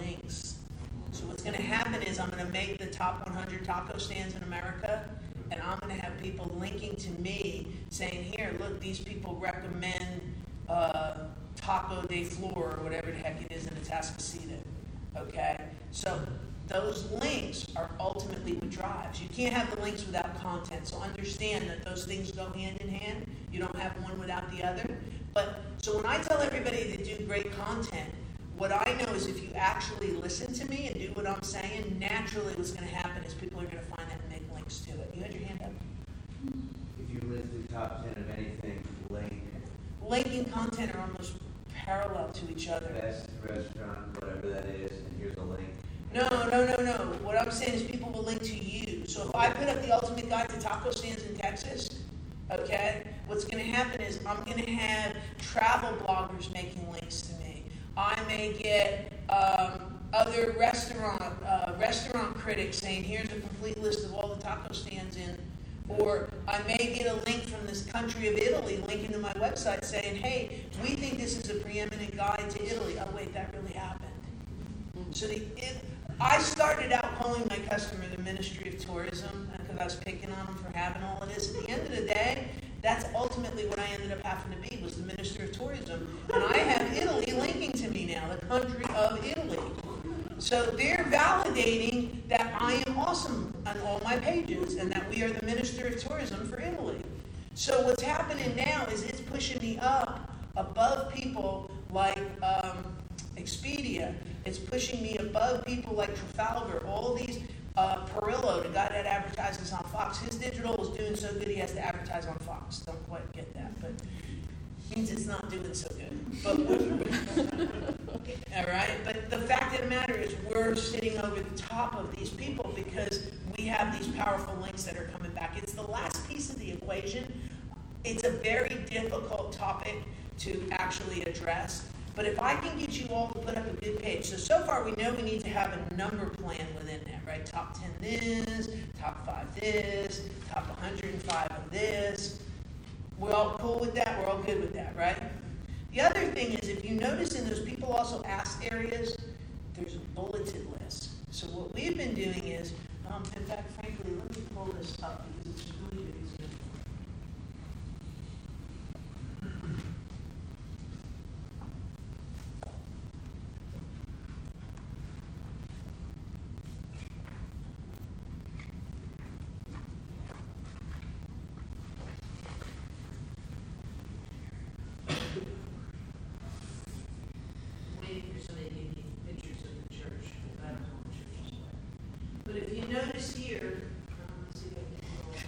Links. So what's gonna happen is I'm gonna make the top one hundred taco stands in America, and I'm gonna have people linking to me saying, here, look, these people recommend, uh, Taco de Flor, or whatever the heck it is in Atascocita, okay? So those links are ultimately what drives. You can't have the links without content, so understand that those things go hand in hand. You don't have one without the other. But, so when I tell everybody to do great content, what I know is if you actually listen to me and do what I'm saying, naturally what's going to happen is people are going to find that and make links to it. You had your hand up. If you list the top ten of anything, link, Link and content are almost parallel to each other. best restaurant, whatever that is, and here's a link. No, no, no, no. What I'm saying is people will link to you. So if I put up the ultimate guide to taco stands in Texas, okay, what's going to happen is I'm going to have travel bloggers making links to me. I may get um, other restaurant uh, restaurant critics saying, "Here's a complete list of all the taco stands in." Or I may get a link from this country of Italy linking to my website saying, "Hey, we think this is a preeminent guide to Italy." Oh wait, that really happened. So the, it, I started out calling my customer the Ministry of Tourism uh, because I was picking on them for having all of this. At the end of the day, that's ultimately what I ended up having to be was the Minister of Tourism, and I have Italy linking to me now, the country of Italy. So they're validating that I am awesome on all my pages and that we are the Minister of Tourism for Italy. So what's happening now is it's pushing me up above people like um, Expedia. It's pushing me above people like Trafalgar. All these uh, Perillo, the guy that advertises on Fox, his digital is doing so good he has to advertise on Fox. Don't quite get that, but means it's not doing so good. But all right. But the fact of the matter is, we're sitting over the top of these people because we have these powerful links that are coming back. It's the last piece of the equation. It's a very difficult topic to actually address. But if I can get you all to put up a good page, so so far we know we need to have a number plan within that, right? Top 10 this, top 5 this, top 105 of this. We're all cool with that, we're all good with that, right? The other thing is, if you notice in those people also ask areas, there's a bulleted list. So what we've been doing is, um, in fact, frankly, let me pull this up because it's really good example. waiting for somebody to give me pictures of the church, because I don't know what church is like. But if you notice here, um, let's see if I can pull it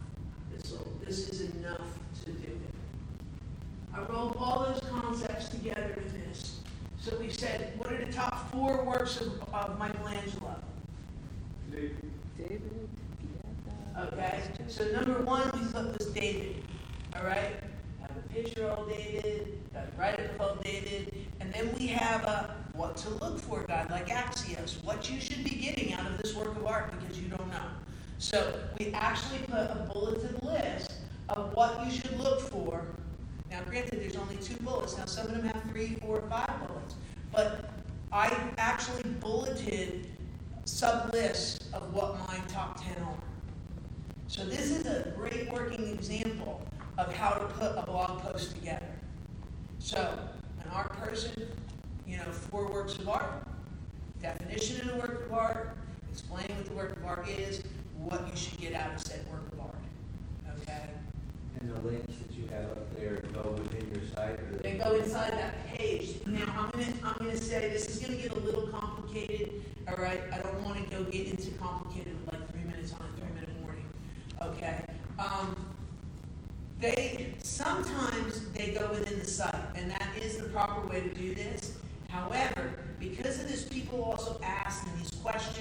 on. This will, this is enough to do it. I rolled all those concepts together in this. So we said, what are the top four works of, of Michelangelo? They- David, Pieta. Okay, so number one we put was David, all right? Have a picture of David, got a write up called David, and then we have a what to look for guide, like Axios, what you should be getting out of this work of art because you don't know. So we actually put a bulleted list of what you should look for. Now, granted, there's bullets. Now, some of them have three, four, five bullets, but I actually bulleted sub lists of what my top 10 are. So this is a great working example of how to put a blog post together. So an art person, you know, four works of art, definition of the work of art, explaining what the work of art is, what you should get out of said work of art. Okay? And the links that you have up there go within your site or? They go inside that page. Now, I'm gonna, I'm gonna say, this is gonna get a little complicated, all right? I don't wanna go get into complicated like three minutes on a three-minute warning, okay? Um, they, sometimes they go within the site, and that is the proper way to do this. However, because of this, people also ask and these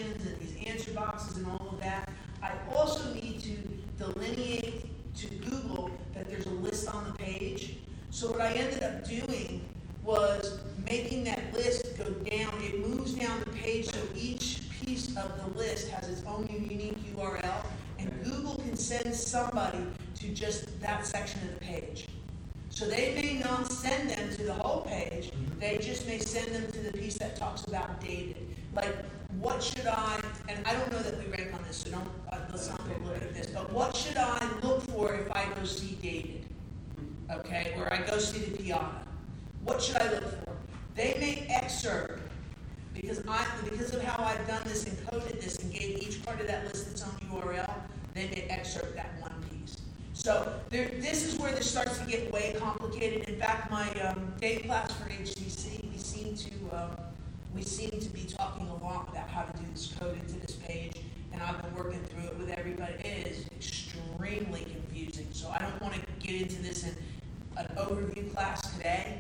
questions and these answer boxes and all of that, I also need to delineate to Google that there's a list on the page. So what I ended up doing was making that list go down. It moves down the page so each piece of the list has its own unique URL, and Google can send somebody to just that section of the page. So they may not send them to the whole page, they just may send them to the piece that talks about David. Like, what should I, and I don't know that we rank on this, so don't, uh, let's not go look at this, but what should I look for if I go see David? Okay, or I go see the Pieta? What should I look for? They may excerpt, because I, because of how I've done this and coded this and gave each part of that list its own URL, they may excerpt that one piece. So there, this is where this starts to get way complicated. In fact, my um, day class for HCC, we seem to um, we seem to be talking a lot about how to do this code into this page, and I've been working through it with everybody. It is extremely confusing. So I don't want to get into this in an overview class today.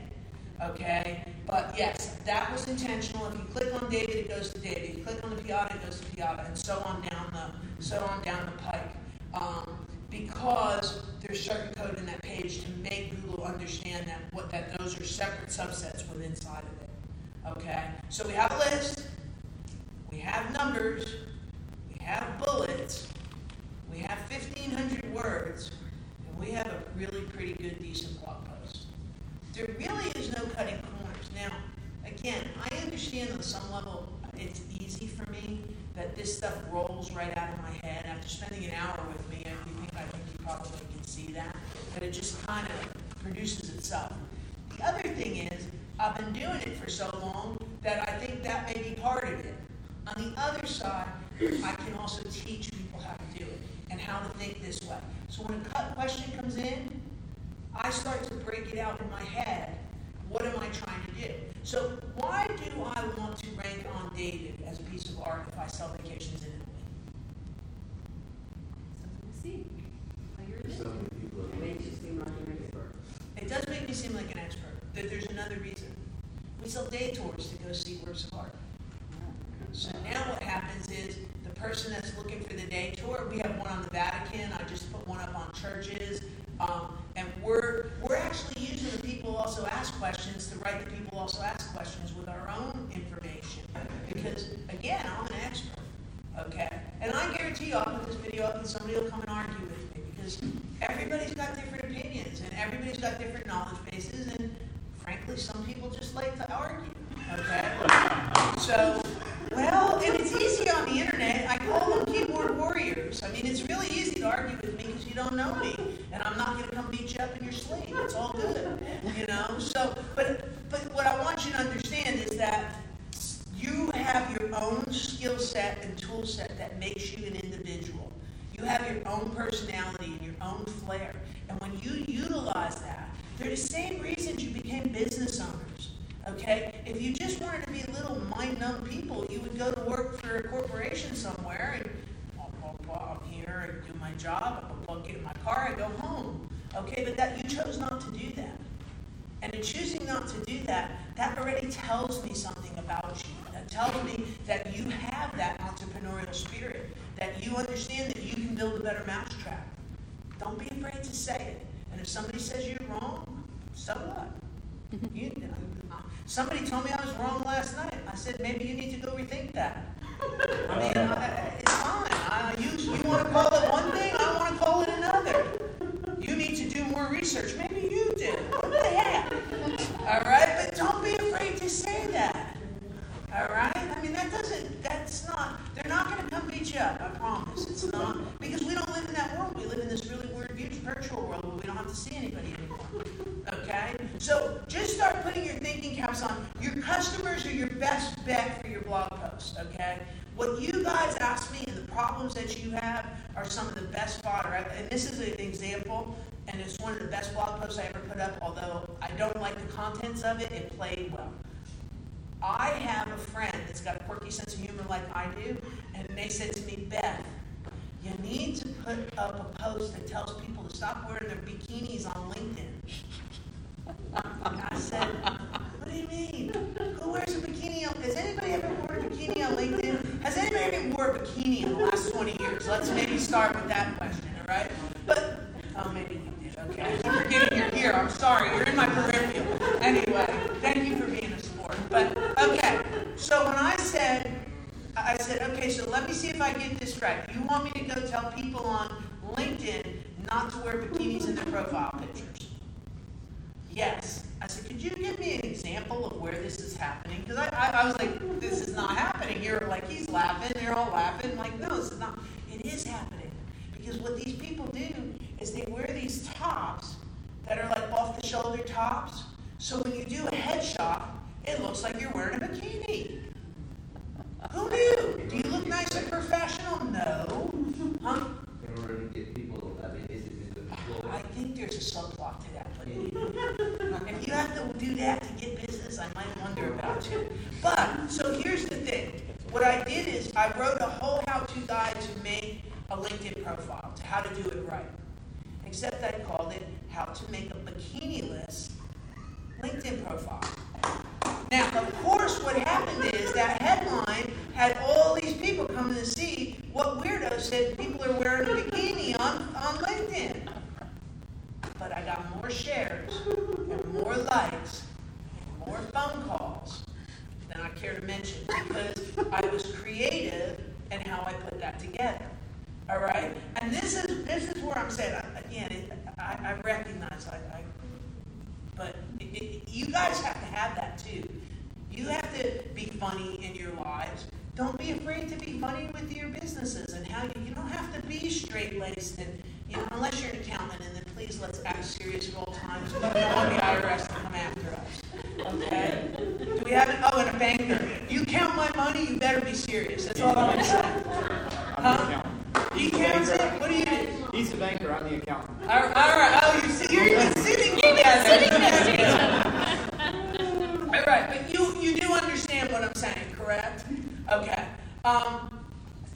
Okay, but yes, that was intentional. If you click on David, it goes to David. If you click on the Pieta, it goes to Pieta, and so on down the so on down the pike. Um, because there's certain code in that page to make Google understand that what that those are separate subsets within inside of it. Okay, so we have a list, we have numbers, we have bullets, we have 1,500 words, and we have a really pretty good, decent blog. There really is no cutting corners. Now, again, I understand on some level it's easy for me that this stuff rolls right out of my head. After spending an hour with me, I think, I think you probably can see that. But it just kind of produces itself. The other thing is, I've been doing it for so long that I think that may be part of it. On the other side, I can also teach people how to do it and how to think this way. So when a question comes in, I start to break it out in my head. What am I trying to do? So why do I want to rank on David as a piece of art if I sell vacations in Italy? Something to see. You're There's so doing. many people that. Makes you seem like an expert. It does make me seem like an expert, but there's another reason. We sell day tours to go see works of art. Oh. So now what happens is the person that's looking for the day tour, we have one on the Vatican. I just put one up on churches. Um, and we're, we're actually using the people also ask questions to write the people also ask questions with our own information. Because again, I'm an expert. Okay? And I guarantee you, I'll put this video up and somebody will come and argue with me because everybody's got different opinions and everybody's got different knowledge bases and frankly, some people just like to argue. Okay? So, well, and it's easy on the internet. I call them keyboard warriors. I mean, it's really easy to argue with me because you don't know me, and I'm not going to come beat you up in your sleep. It's all good, you know. So, but but what I want you to understand is that you have your own skill set and tool set that makes you an individual. You have your own personality and your own flair, and when you utilize that, they're the same reasons you became business owners. Okay? If you just wanted to be little mind numb people, you would go to work for a corporation somewhere and blah, blah, blah, I'm here, I do my job, I plug get in my car, I go home. Okay, but that you chose not to do that. And in choosing not to do that, that already tells me something about you. That tells me that you have that entrepreneurial spirit, that you understand that you can build a better mousetrap. Don't be afraid to say it. And if somebody says you're wrong, so what? You, somebody told me I was wrong last night. I said, maybe you need to go rethink that. I mean, I, it's fine. I, you, you want to call it one thing, I want to call it another. You need to do more research. Maybe you do. What the heck? All right? But don't be afraid to say that. All right? I mean, that doesn't, that's not, they're not going to come beat you up, I promise. It's not, because we don't live in that world. We live in this really weird virtual world where we don't have to see anybody. Okay? So just start putting your thinking caps on. Your customers are your best bet for your blog post. Okay? What you guys ask me and the problems that you have are some of the best fodder. And this is an example, and it's one of the best blog posts I ever put up, although I don't like the contents of it, it played well. I have a friend that's got a quirky sense of humor like I do, and they said to me, Beth, you need to put up a post that tells people to stop wearing their bikinis on LinkedIn. I said, what do you mean? Who wears a bikini on, has anybody ever worn a bikini on LinkedIn? Has anybody ever worn a bikini in the last 20 years? Let's maybe start with that question, all right? But, oh, maybe you did, okay. I'm forgetting you're here, I'm sorry, you're in my peripheral. Anyway, thank you for being a sport. But, okay, so when I said, I said, okay, so let me see if I get this right. You want me to go tell people on LinkedIn not to wear bikinis in their profile pictures? Yes. I said, could you give me an example of where this is happening? Because I, I, I was like, this is not happening. You're like, he's laughing. You're all laughing. like, no, this is not. It is happening. Because what these people do is they wear these tops that are like off the shoulder tops. So when you do a headshot, it looks like you're wearing a bikini. Who knew? Do you look nice and professional? No. Huh? In order to get people, I mean, is it, is it I think there's a subplot to that, but if you have to do that to get business, I might wonder about you. But, so here's the thing. What I did is I wrote a whole how-to guide to make a LinkedIn profile, to how to do it right. Except I called it How to Make a Bikini-less LinkedIn Profile. Now, of course, what happened is that headline had all these people coming to see what weirdo said people are wearing a bikini on, on LinkedIn. But I got more shares and more likes and more phone calls than I care to mention because I was creative in how I put that together. All right? And this is this is where I'm saying, again, it, I, I recognize I, I but it, it, you guys have to have that too. You have to be funny in your lives. Don't be afraid to be funny with your businesses and how you, you don't have to be straight laced and you know unless you're an accountant and then please please serious all times. We don't want the IRS to come after us. Okay? Do we have an, oh, and a banker. You count my money, you better be serious. That's all I'm saying. I'm the Huh? accountant. He counts it? What do you do? He's the banker, I'm the accountant. All right, all right. Oh, you see, you're even sitting together. sitting next to each All right, but you, you do understand what I'm saying, correct? Okay. Um,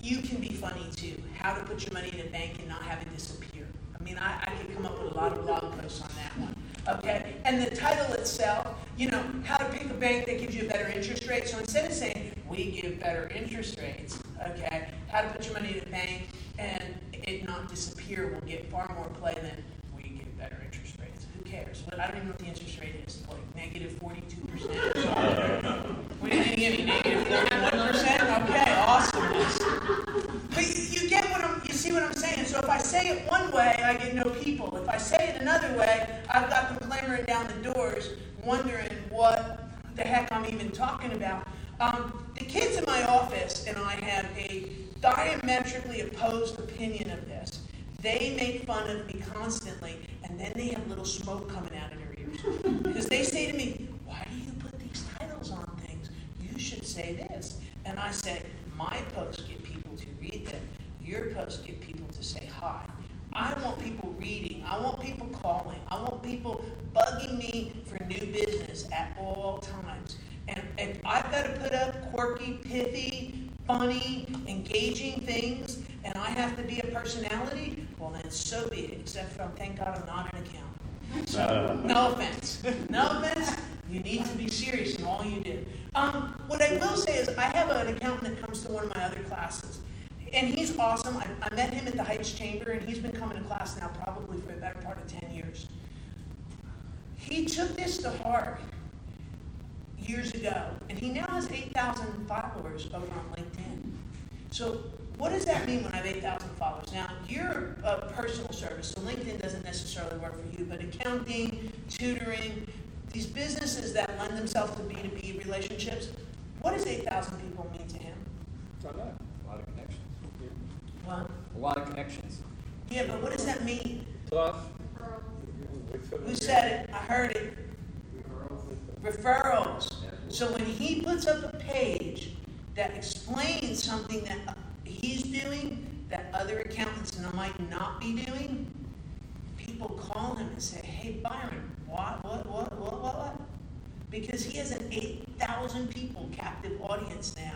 you can be funny too. How to put your money in a bank and not have it disappear. I mean, I, I could come up with a lot of blog posts on that one. Okay? And the title itself, you know, how to pick a bank that gives you a better interest rate. So instead of saying, we give better interest rates, okay, how to put your money in the bank and it not disappear will get far more play than we get better interest rates. Who cares? I don't even know what the interest rate is. Like negative 42%. What do you think, Amy? Negative 41%? Okay, awesome. But you get what I'm, you see what I'm saying? So if I say it one way, I get no people. If I say it another way, I've got them clamoring down the doors, wondering what the heck I'm even talking about. Um, the kids in my office and I have a diametrically opposed opinion of this. They make fun of me constantly, and then they have little smoke coming out of their ears. Because they say to me, Why do you put these titles on things? You should say this. And I say, My posts get people to read them, your posts get people to say hi. I want people reading. I want people calling. I want people bugging me for new business at all times. And if I've got to put up quirky, pithy, funny, engaging things, and I have to be a personality, well then so be it. Except for thank God I'm not an accountant. So no offense. No offense. You need to be serious in all you do. Um, what I will say is I have an accountant that comes to one of my other classes. And he's awesome. I, I met him at the Heights Chamber, and he's been coming to class now probably for the better part of 10 years. He took this to heart years ago, and he now has 8,000 followers over on LinkedIn. So, what does that mean when I have 8,000 followers? Now, you're a personal service, so LinkedIn doesn't necessarily work for you, but accounting, tutoring, these businesses that lend themselves to B2B relationships, what does 8,000 people mean to him? A lot of connections. Well, A lot of connections. yeah, but what does that mean? Plus. Who said it? I heard it. Referrals. So when he puts up a page that explains something that he's doing that other accountants might not be doing, people call him and say, "Hey Byron, what, what, what, what, what, what?" Because he has an eight thousand people captive audience now,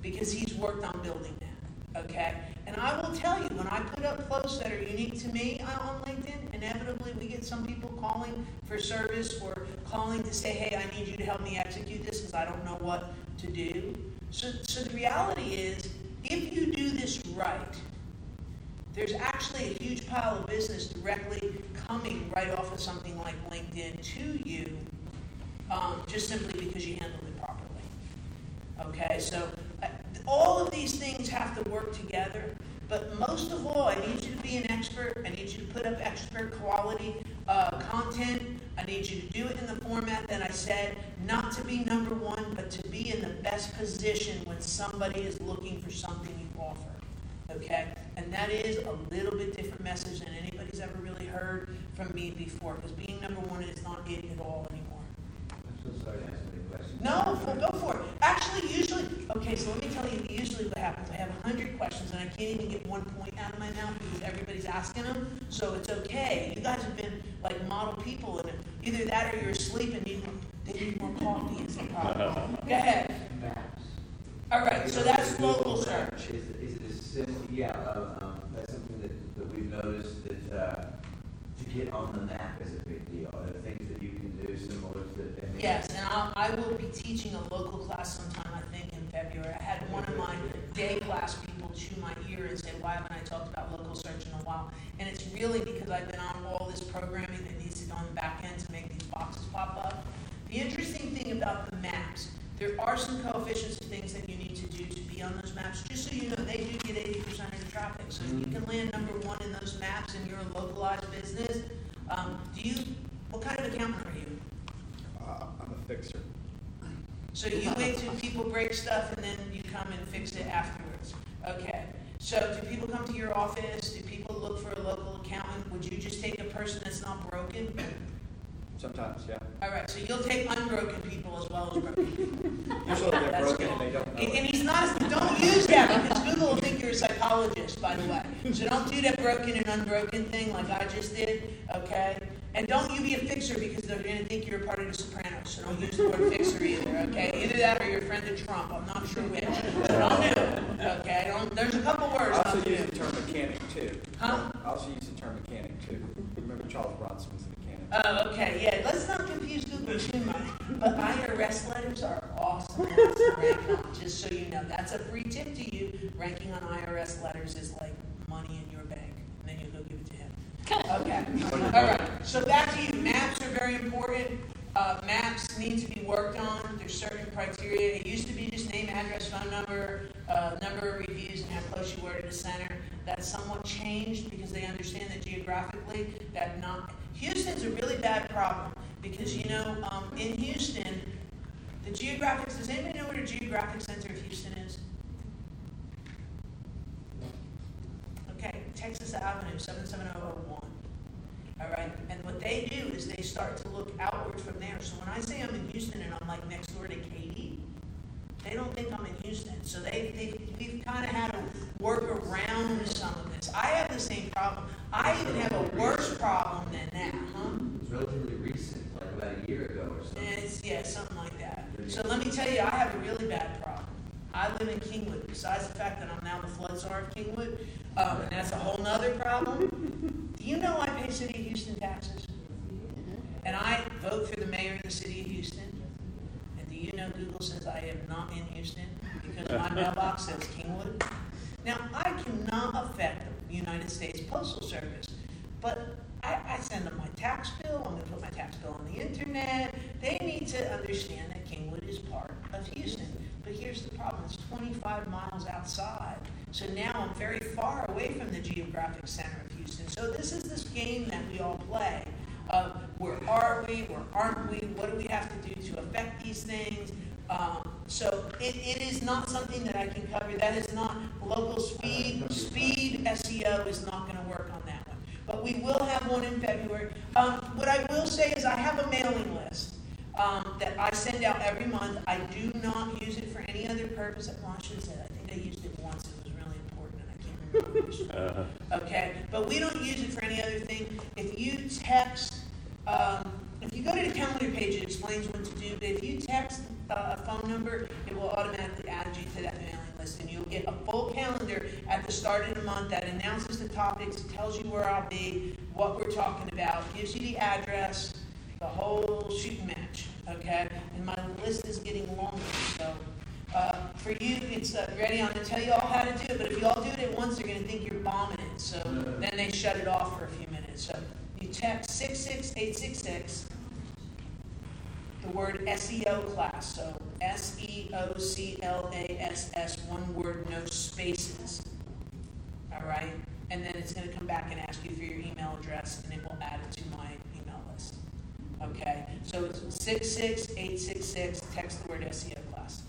because he's worked on building that. Okay, and I will tell you, when I put up posts that are unique to me uh, on LinkedIn, inevitably we get some people calling for service or calling to say, "Hey, I need you to help me execute this because I don't know what to do." So, so the reality is, if you do this right, there's actually a huge pile of business directly coming right off of something like LinkedIn to you, um, just simply because you handled it properly. Okay, so uh, all of these things have to work together, but most of all, I need you to be an expert. I need you to put up expert quality uh, content. I need you to do it in the format that I said, not to be number one, but to be in the best position when somebody is looking for something you offer. Okay? And that is a little bit different message than anybody's ever really heard from me before, because being number one is not it at all anymore. I'm so sorry to ask so many questions. No, go for it. Actually, usually, okay, so let me tell you, usually what happens, I have a hundred questions and I can't even get one point out of my mouth because everybody's asking them, so it's okay. You guys have been like model people and either that or you're asleep and need, more- they need more coffee is the problem. Go ahead. Maps. All right, so that's local Maps, search. Is, is it as simple, yeah, uh, um, that's something that, that we've noticed that, uh, to get on the map is a big deal. Are there things that you can do similar to? I mean, Yes, and I'll, I will be teaching a local class sometime, I think, in February. I had one of my day class people chew my ear and say, why haven't I talked about local search in a while? And it's really because I've been on all this programming that needs to go on the back end to make these boxes pop up. The interesting thing about the maps, there are some coefficients and things that you need to do to be on those maps. Just so you know, they do get eighty percent of the traffic. So if you can land number one in those maps and you're a localized business, um, do you, what kind of accountant are you? Uh, I'm a fixer. So you wait till people break stuff and then you come and fix it afterwards? Okay. So do people come to your office? Do people look for a local accountant? Would you just take a person that's not broken? Sometimes, yeah. All right, so you'll take unbroken people as well as broken people. Usually they're That's broken cool. and they don't know And, and it. he's not, don't use that because Google will think you're a psychologist, by the way. So don't do that broken and unbroken thing like I just did, okay? And don't you be a fixer because they're gonna think you're a part of the Sopranos, so don't use the word fixer either, okay? Either that or you're a friend of Trump, I'm not sure which. So don't do it, okay? Don't, there's a couple words. I words also not to use do. the term mechanic too. Huh? I also use the term mechanic too. Remember Charles Bronson was a mechanic. Oh, okay, yeah, let's not confuse Google too much, but IRS letters are awesome ones to rank just so you know. That's a free tip to you, ranking on IRS letters is like money in your bank, and then you go give it to him. Okay, all right, so back to you, maps are very important. Uh, maps need to be worked on, there's certain criteria. It used to be just name, address, phone number, uh, number of reviews, and how close you were to the center. That's somewhat changed because they understand that geographically, that not, Houston's a really bad problem, because you know, um, in Houston, the geographic, does anybody know where the geographic center of Houston is? Okay, Texas Avenue, seven seven oh oh one. All right, and what they do is they start to look outward from there. So when I say I'm in Houston and I'm like next door to Katy, they don't think I'm in Houston. So they, they we've kind of had to work around some of this. I have the same problem. I even have a worse problem than that, huh? It's relatively recent, like about a year ago or something. It's, yeah, something like that. So let me tell you, I have a really bad problem. I live in Kingwood, besides the fact that I'm now the flood czar of Kingwood, um, and that's a whole nother problem. Do you know I pay City of Houston taxes? And I vote for the mayor of the City of Houston. And do you know Google says I am not in Houston because my mailbox says Kingwood? Now, I cannot affect the United States Postal Service, but I, I send them my tax bill, I'm gonna put my tax bill on the internet. They need to understand that Kingwood is part of Houston. But here's the problem, it's twenty-five miles outside. So now I'm very far away from the geographic center of Houston. So this is this game that we all play of where are we, where aren't we, what do we have to do to affect these things? Um, so it, it is not something that I can cover. That is not local speed. Speed SEO is not going to work on that one. But we will have one in February. Um, what I will say is I have a mailing list um, that I send out every month. I do not use it for any other purpose. Well, I should have said I think I used it once. It was really important, and I can't remember. which Uh, Okay, but we don't use it for any other thing. If you text, um, if you go to the calendar page, it explains what to do. But if you text uh, a phone number, it will automatically add you to that mailing list, and you'll get a full calendar at the start of the month that announces the topics, tells you where I'll be, what we're talking about, gives you the address, the whole shooting match. Okay, and my list is getting longer, so. Uh, for you, it's uh, ready. I'm going to tell you all how to do it, but if you all do it at once, they're going to think you're bombing it. So then they shut it off for a few minutes. So you text 66866, the word SEO class. So S E O C L A S S, one word, no spaces. All right? And then it's going to come back and ask you for your email address, and it will add it to my email list. Okay? So it's 66866, text the word SEO class.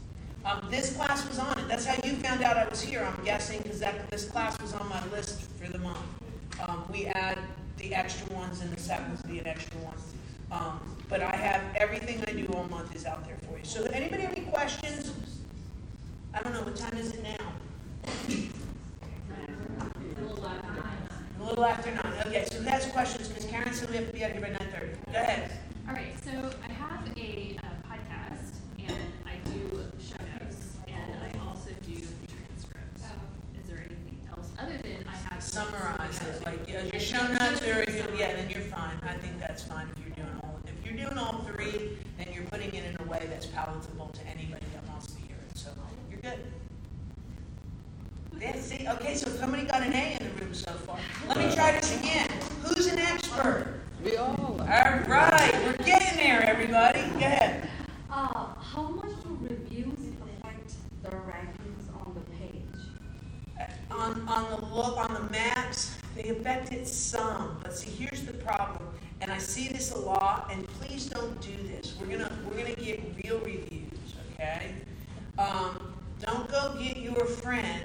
Um, this class was on it. That's how you found out I was here, I'm guessing, because this class was on my list for the month. Um, we add the extra ones, and the to be an extra one. Um, but I have everything I do all month is out there for you. So, anybody have any questions? I don't know what time is it now. A little after nine. A little after nine. Okay, so that's questions because Karen said we have to be out here by nine thirty. Go ahead. All right, so I have a uh, podcast and I do show notes and I also do transcripts. Is there anything else other than I have? Summarize it, like yeah, your show notes or if you, yeah, then you're fine. I think that's fine if you're doing all. If you're doing all three, then you're putting it in a way that's palatable to anybody that wants to hear it. So you're good. Yeah, see, okay, so somebody got an A in the room so far. Let me try this again. Who's an expert? We all All are. right, we're getting there, everybody. Go ahead. Uh, how much do reviews affect the rankings on the page? on, on the look, on the maps, they affected some, but see, here's the problem, and I see this a lot, and please don't do this. We're gonna, we're gonna get real reviews, okay? Um, don't go get your friend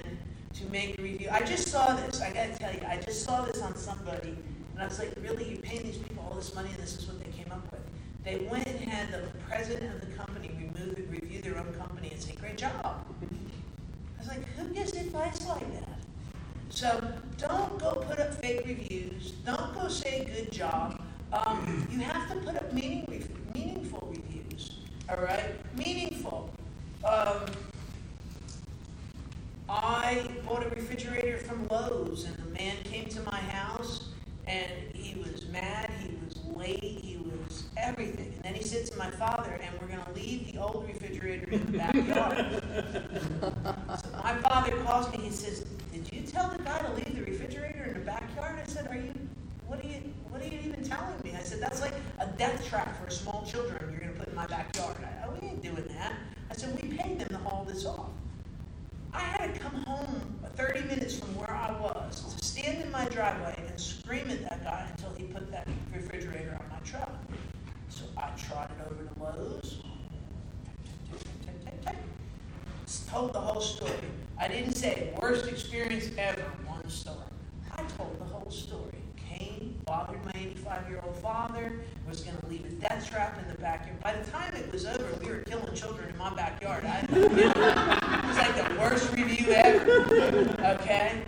to make a review. I just saw this, I gotta tell you, I just saw this on somebody, and I was like, really, you're paying this money, and this is what they came up with. They went and had the president of the company remove it, review their own company and say, I was like, who gives advice like that? So don't go put up fake reviews. Don't go say good job. Um, you have to put up meaning, meaningful reviews. All right, meaningful. Um, I bought a refrigerator from Lowe's, and the man came to my house, and he was mad. He was late. He was everything. And then he said to my father, "And we're going to leave the old refrigerator in the backyard." So my father calls me. He says, "Did you tell the guy to leave the refrigerator in the backyard?" I said, "Are you? What are you? What are you even telling me?" I said, "That's like a death trap for small children. You're going to put in my backyard." I, oh, we ain't doing that. I said, "We paid them to haul this off." I had to come home 30 minutes from where I was to stand in my driveway and scream at that guy until he put that refrigerator on my truck. So I trotted over to Lowe's, told the whole story. I didn't say worst experience ever, one story. I told the whole story. Came, bothered my 85 year old father, was going to leave a death trap in the backyard. By the time it was over, we were killing children in my backyard. I, it was like the worst review ever. Okay?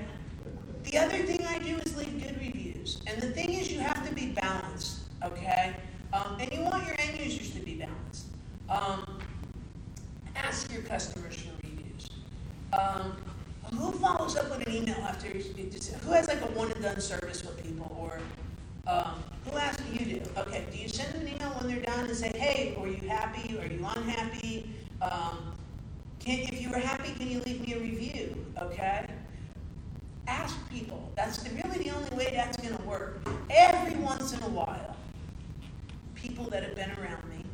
The other thing I do is leave good reviews. And the thing is, you have to be balanced. Okay? Um, and you want your end users to be balanced. Um, ask your customers. Um, who follows up with an email after you who has like a one and done service with people or um, who asks you do okay do you send them an email when they're done and say hey are you happy? Are you unhappy? Um, can, if you were happy can you leave me a review? Okay? Ask people. That's really the only way that's going to work. Every once in a while people that have been around me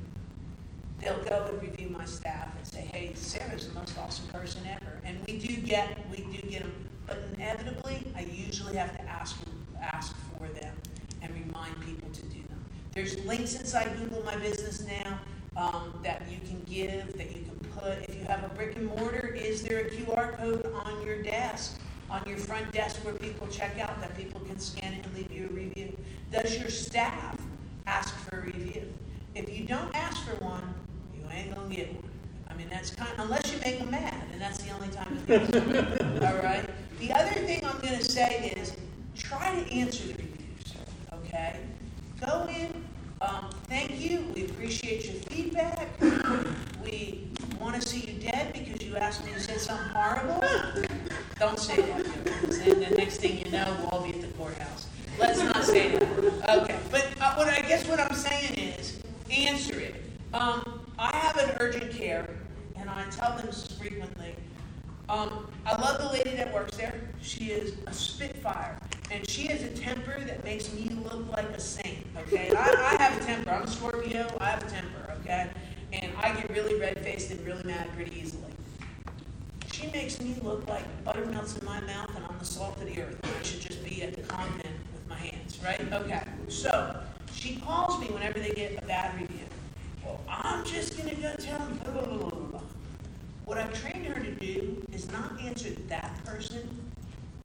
they'll go and review my staff and say, hey, Sarah's the most awesome person ever. And we do get, we do get them, but inevitably, I usually have to ask, ask for them and remind people to do them. There's links inside Google My Business now um, that you can give, that you can put. If you have a brick and mortar, is there a QR code on your desk, on your front desk where people check out that people can scan it and leave you a review? Does your staff ask for a review? If you don't ask for one, you ain't gonna get one. I mean, that's kind of, unless you make them mad, and that's the only time it goes. All right? The other thing I'm going to say is try to answer the reviews, okay? Go in, um, thank you, we appreciate your feedback. We want to see you dead because you asked me to say something horrible. Don't say that, and the next thing you know, we'll all be at the courthouse. Let's not say that. Okay, but uh, what I guess what I'm saying is answer it. Um, I have an urgent care, and I tell them frequently. Um, I love the lady that works there. She is a spitfire, and she has a temper that makes me look like a saint. Okay, I, I have a temper. I'm a Scorpio. I have a temper. Okay, and I get really red faced and really mad pretty easily. She makes me look like butter melts in my mouth, and I'm the salt of the earth. I should just be at the continent with my hands, right? Okay, so she calls me whenever they get a bad review. Well, I'm just to go tell them, blah, blah, blah. What I've trained her to do is not answer that person,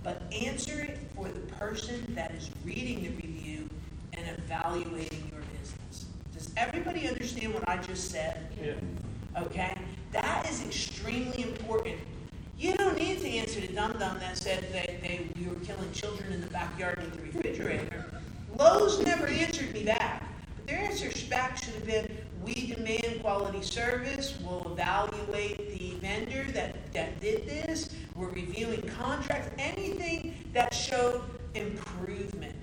but answer it for the person that is reading the review and evaluating your business. Does everybody understand what I just said? Yeah. Okay? That is extremely important. You don't need to answer the dum dum that said that they we were killing children in the backyard with the refrigerator. Lowe's never answered me back. But their answer back should have been, we demand quality service. We'll evaluate the vendor that, that did this. We're reviewing contracts, anything that showed improvement.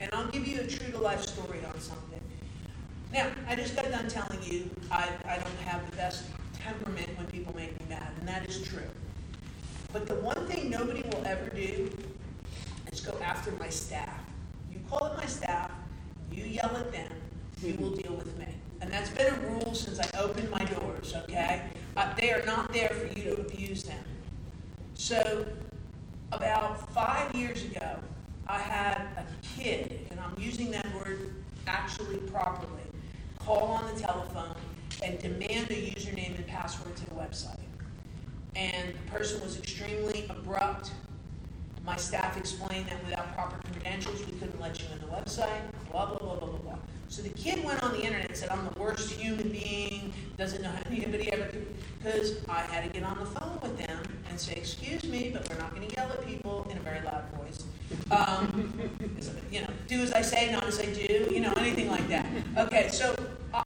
And I'll give you a true to life story on something. Now, I just got done telling you I, I don't have the best temperament when people make me mad, and that is true. But the one thing nobody will ever do is go after my staff. You call it my staff, you yell at them, you will deal with me. And that's been a rule since I opened my doors, okay? Uh, they are not there for you to abuse them. So, about five years ago, I had a kid, and I'm using that word actually properly, call on the telephone and demand a username and password to the website. And the person was extremely abrupt. My staff explained that without proper credentials, we couldn't let you in the website, blah, blah, blah, blah, blah, blah. So the kid went on the internet and said, I'm the worst human being, doesn't know how because I had to get on the phone with them and say, excuse me, but we're not gonna yell at people in a very loud voice. Um, you know, do as I say, not as I do, you know, anything like that. Okay, so, uh,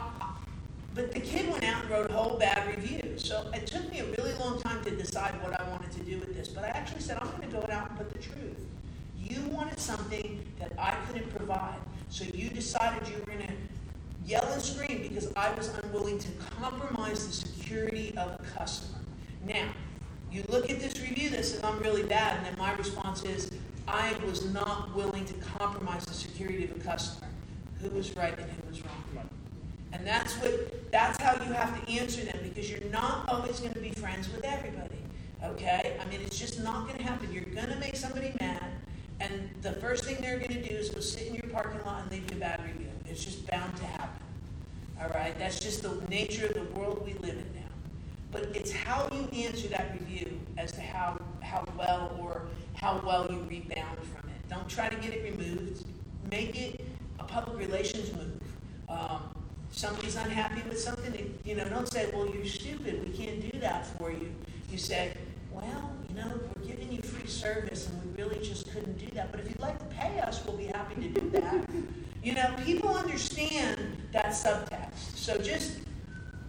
but the kid went out and wrote a whole bad review. So it took me a really long time to decide what I wanted to do with this. But I actually said, I'm going to go out and put the truth. You wanted something that I couldn't provide. So you decided you were going to yell and scream because I was unwilling to compromise the security of a customer. Now, you look at this review that says I'm really bad, and then my response is, I was not willing to compromise the security of a customer. Who was right and who was wrong? And that's what that's how you have to answer them because you're not always going to be friends with everybody. Okay? I mean, it's just not going to happen. You're going to make somebody mad, and the first thing they're going to do is go sit in your parking lot and leave you a bad review. It's just bound to happen. All right? That's just the nature of the world we live in now. But it's how you answer that review as to how, how well or how well you rebound from it. Don't try to get it removed. Make it a public relations move. Um, somebody's unhappy with something, you know, don't say, well, you're stupid, we can't do that for you. You say, well, you know, we're giving you free service and we really just couldn't do that. But if you'd like to pay us, we'll be happy to do that. you know, people understand that subtext. So just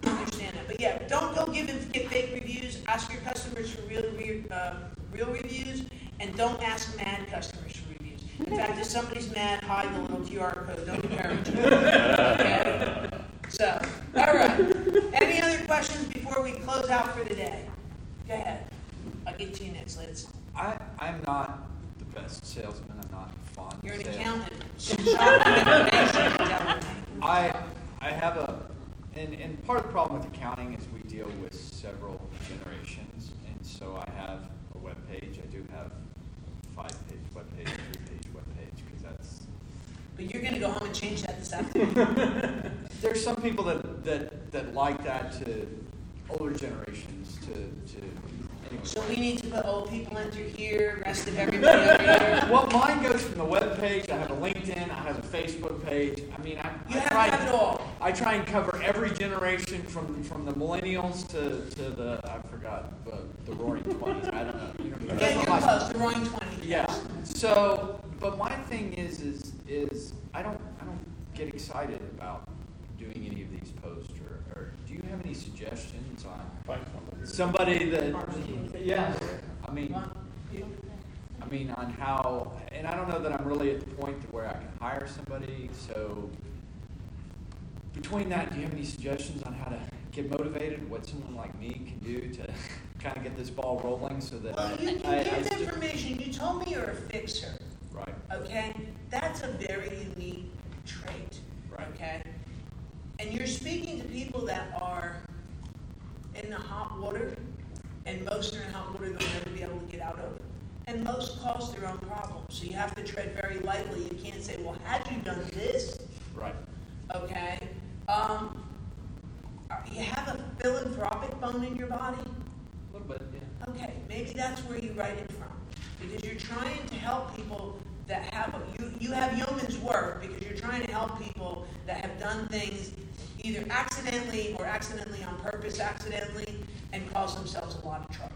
understand that. But yeah, don't go give and get fake reviews. Ask your customers for real, real, uh, real reviews, and don't ask mad customers for reviews. In fact, if somebody's mad, hide the little QR code. Don't encourage them. Okay? So, all right. Any other questions before we close out for the day? Go ahead. I'll get to you next, Liz. I, I'm not the best salesman, I'm not fond You're of an sales. accountant. Shocking information you're telling me. I, I have a, and, and part of the problem with accounting is we deal with several generations, and so I have a web page. I do have a five-page web page, three-page web page, because that's, But you're going to go home and change that this afternoon. there's some people that, that, that like that to older generations to, to, anyway. So we need to put old people enter here, rest of everybody over here. Well, mine goes from the web page. I have a LinkedIn. I have a Facebook page. I mean, I, You I have try have it all. I try and cover every generation from, from the millennials to, to the I forgot the, the Roaring Twenties. I don't know. You know Yeah, that's you're close, the roaring twenty. yeah. So, but my thing is, is, is I don't, I don't get excited about doing any of these posts. Or, or do you have any suggestions on somebody. that? Yeah. I mean. I mean, on how, and I don't know that I'm really at the point to where I can hire somebody, so between that, do you have any suggestions on how to get motivated, what someone like me can do to kind of get this ball rolling so that I, Well, you I, can I give sti- information, you told me you're a fixer, right, okay? That's a very unique trait, Right. okay? And you're speaking to people that are in the hot water, and most are in hot water they'll never be able to get out of. And most cause their own problems, so you have to tread very lightly. You can't say, well, had you done this, right, okay? Um, you have a philanthropic bone in your body? a little bit, yeah. Okay, maybe that's where you write it from. Because you're trying to help people that have, you, you have yeoman's work because you're trying to help people that have done things either accidentally or accidentally on purpose, accidentally, and cause themselves a lot of trouble.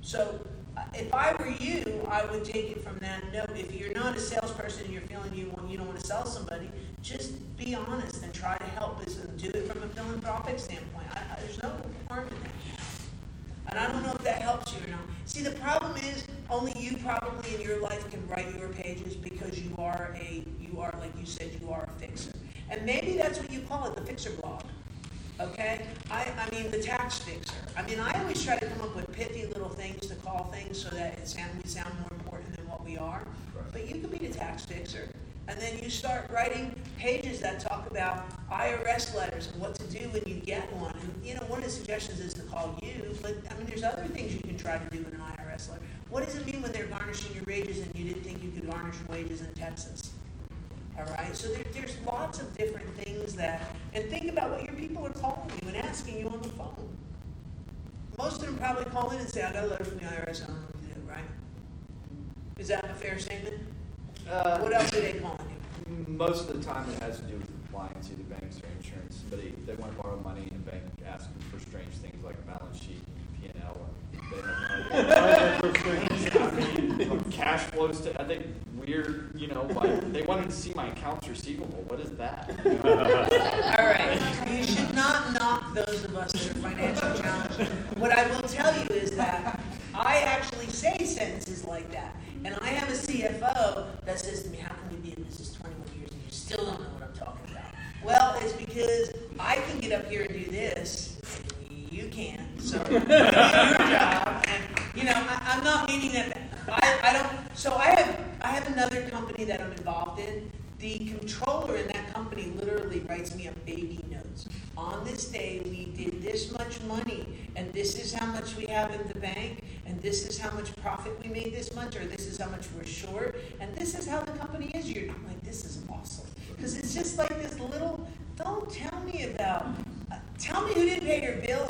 So, uh, if I were you, I would take it from that note. If you're not a salesperson and you're feeling you want, you don't want to sell somebody, just be honest and try to help us and do it from a philanthropic standpoint. I, I, there's no harm in that. And I don't know if that helps you or not. See, the problem is only you probably in your life can write your pages because you are a, you are, like you said, you are a fixer. And maybe that's what you call it, the fixer blog. Okay? I, I mean, the tax fixer. I mean, I always try to come up with pithy little things to call things so that it sound, we sound more important than what we are. But you could be the tax fixer. And then you start writing pages that talk about IRS letters and what to do when you get one. And, you know, one of the suggestions is to call you, but, I mean, there's other things you can try to do in an IRS letter. What does it mean when they're garnishing your wages and you didn't think you could garnish wages in Texas? All right, so there, there's lots of different things that, and think about what your people are calling you and asking you on the phone. Most of them probably call in and say, I got a letter from the IRS, I don't know what to do, right? Is that a fair statement? Uh, What else are they calling you? most of the time it has to do with compliance, either banks or insurance. Somebody, they want to borrow money and the bank asks them for strange things like a balance sheet, and P and L. They have no. I mean, cash flows to, I think, weird, you know, like, they wanted to see my accounts receivable. What is that? You know? All right, you should not knock those of us that are financially challenged. What I will tell you is that I actually say sentences like that. And I have a CFO that says to me, how can you be in business twenty-one years and you still don't know what I'm talking about? Well, it's because I can get up here and do this, you can't. So, your job. You know, I, I'm not meaning that, I, I don't, so I have, I have another company that I'm involved in. The controller in that company literally writes me up baby notes. On this day, we did this much money, and this is how much we have in the bank, and this is how much profit we made this month, or this is how much we're short, and this is how the company is. You're I'm like, this is awesome. Because it's just like this little, don't tell me about, tell me who didn't pay your bill,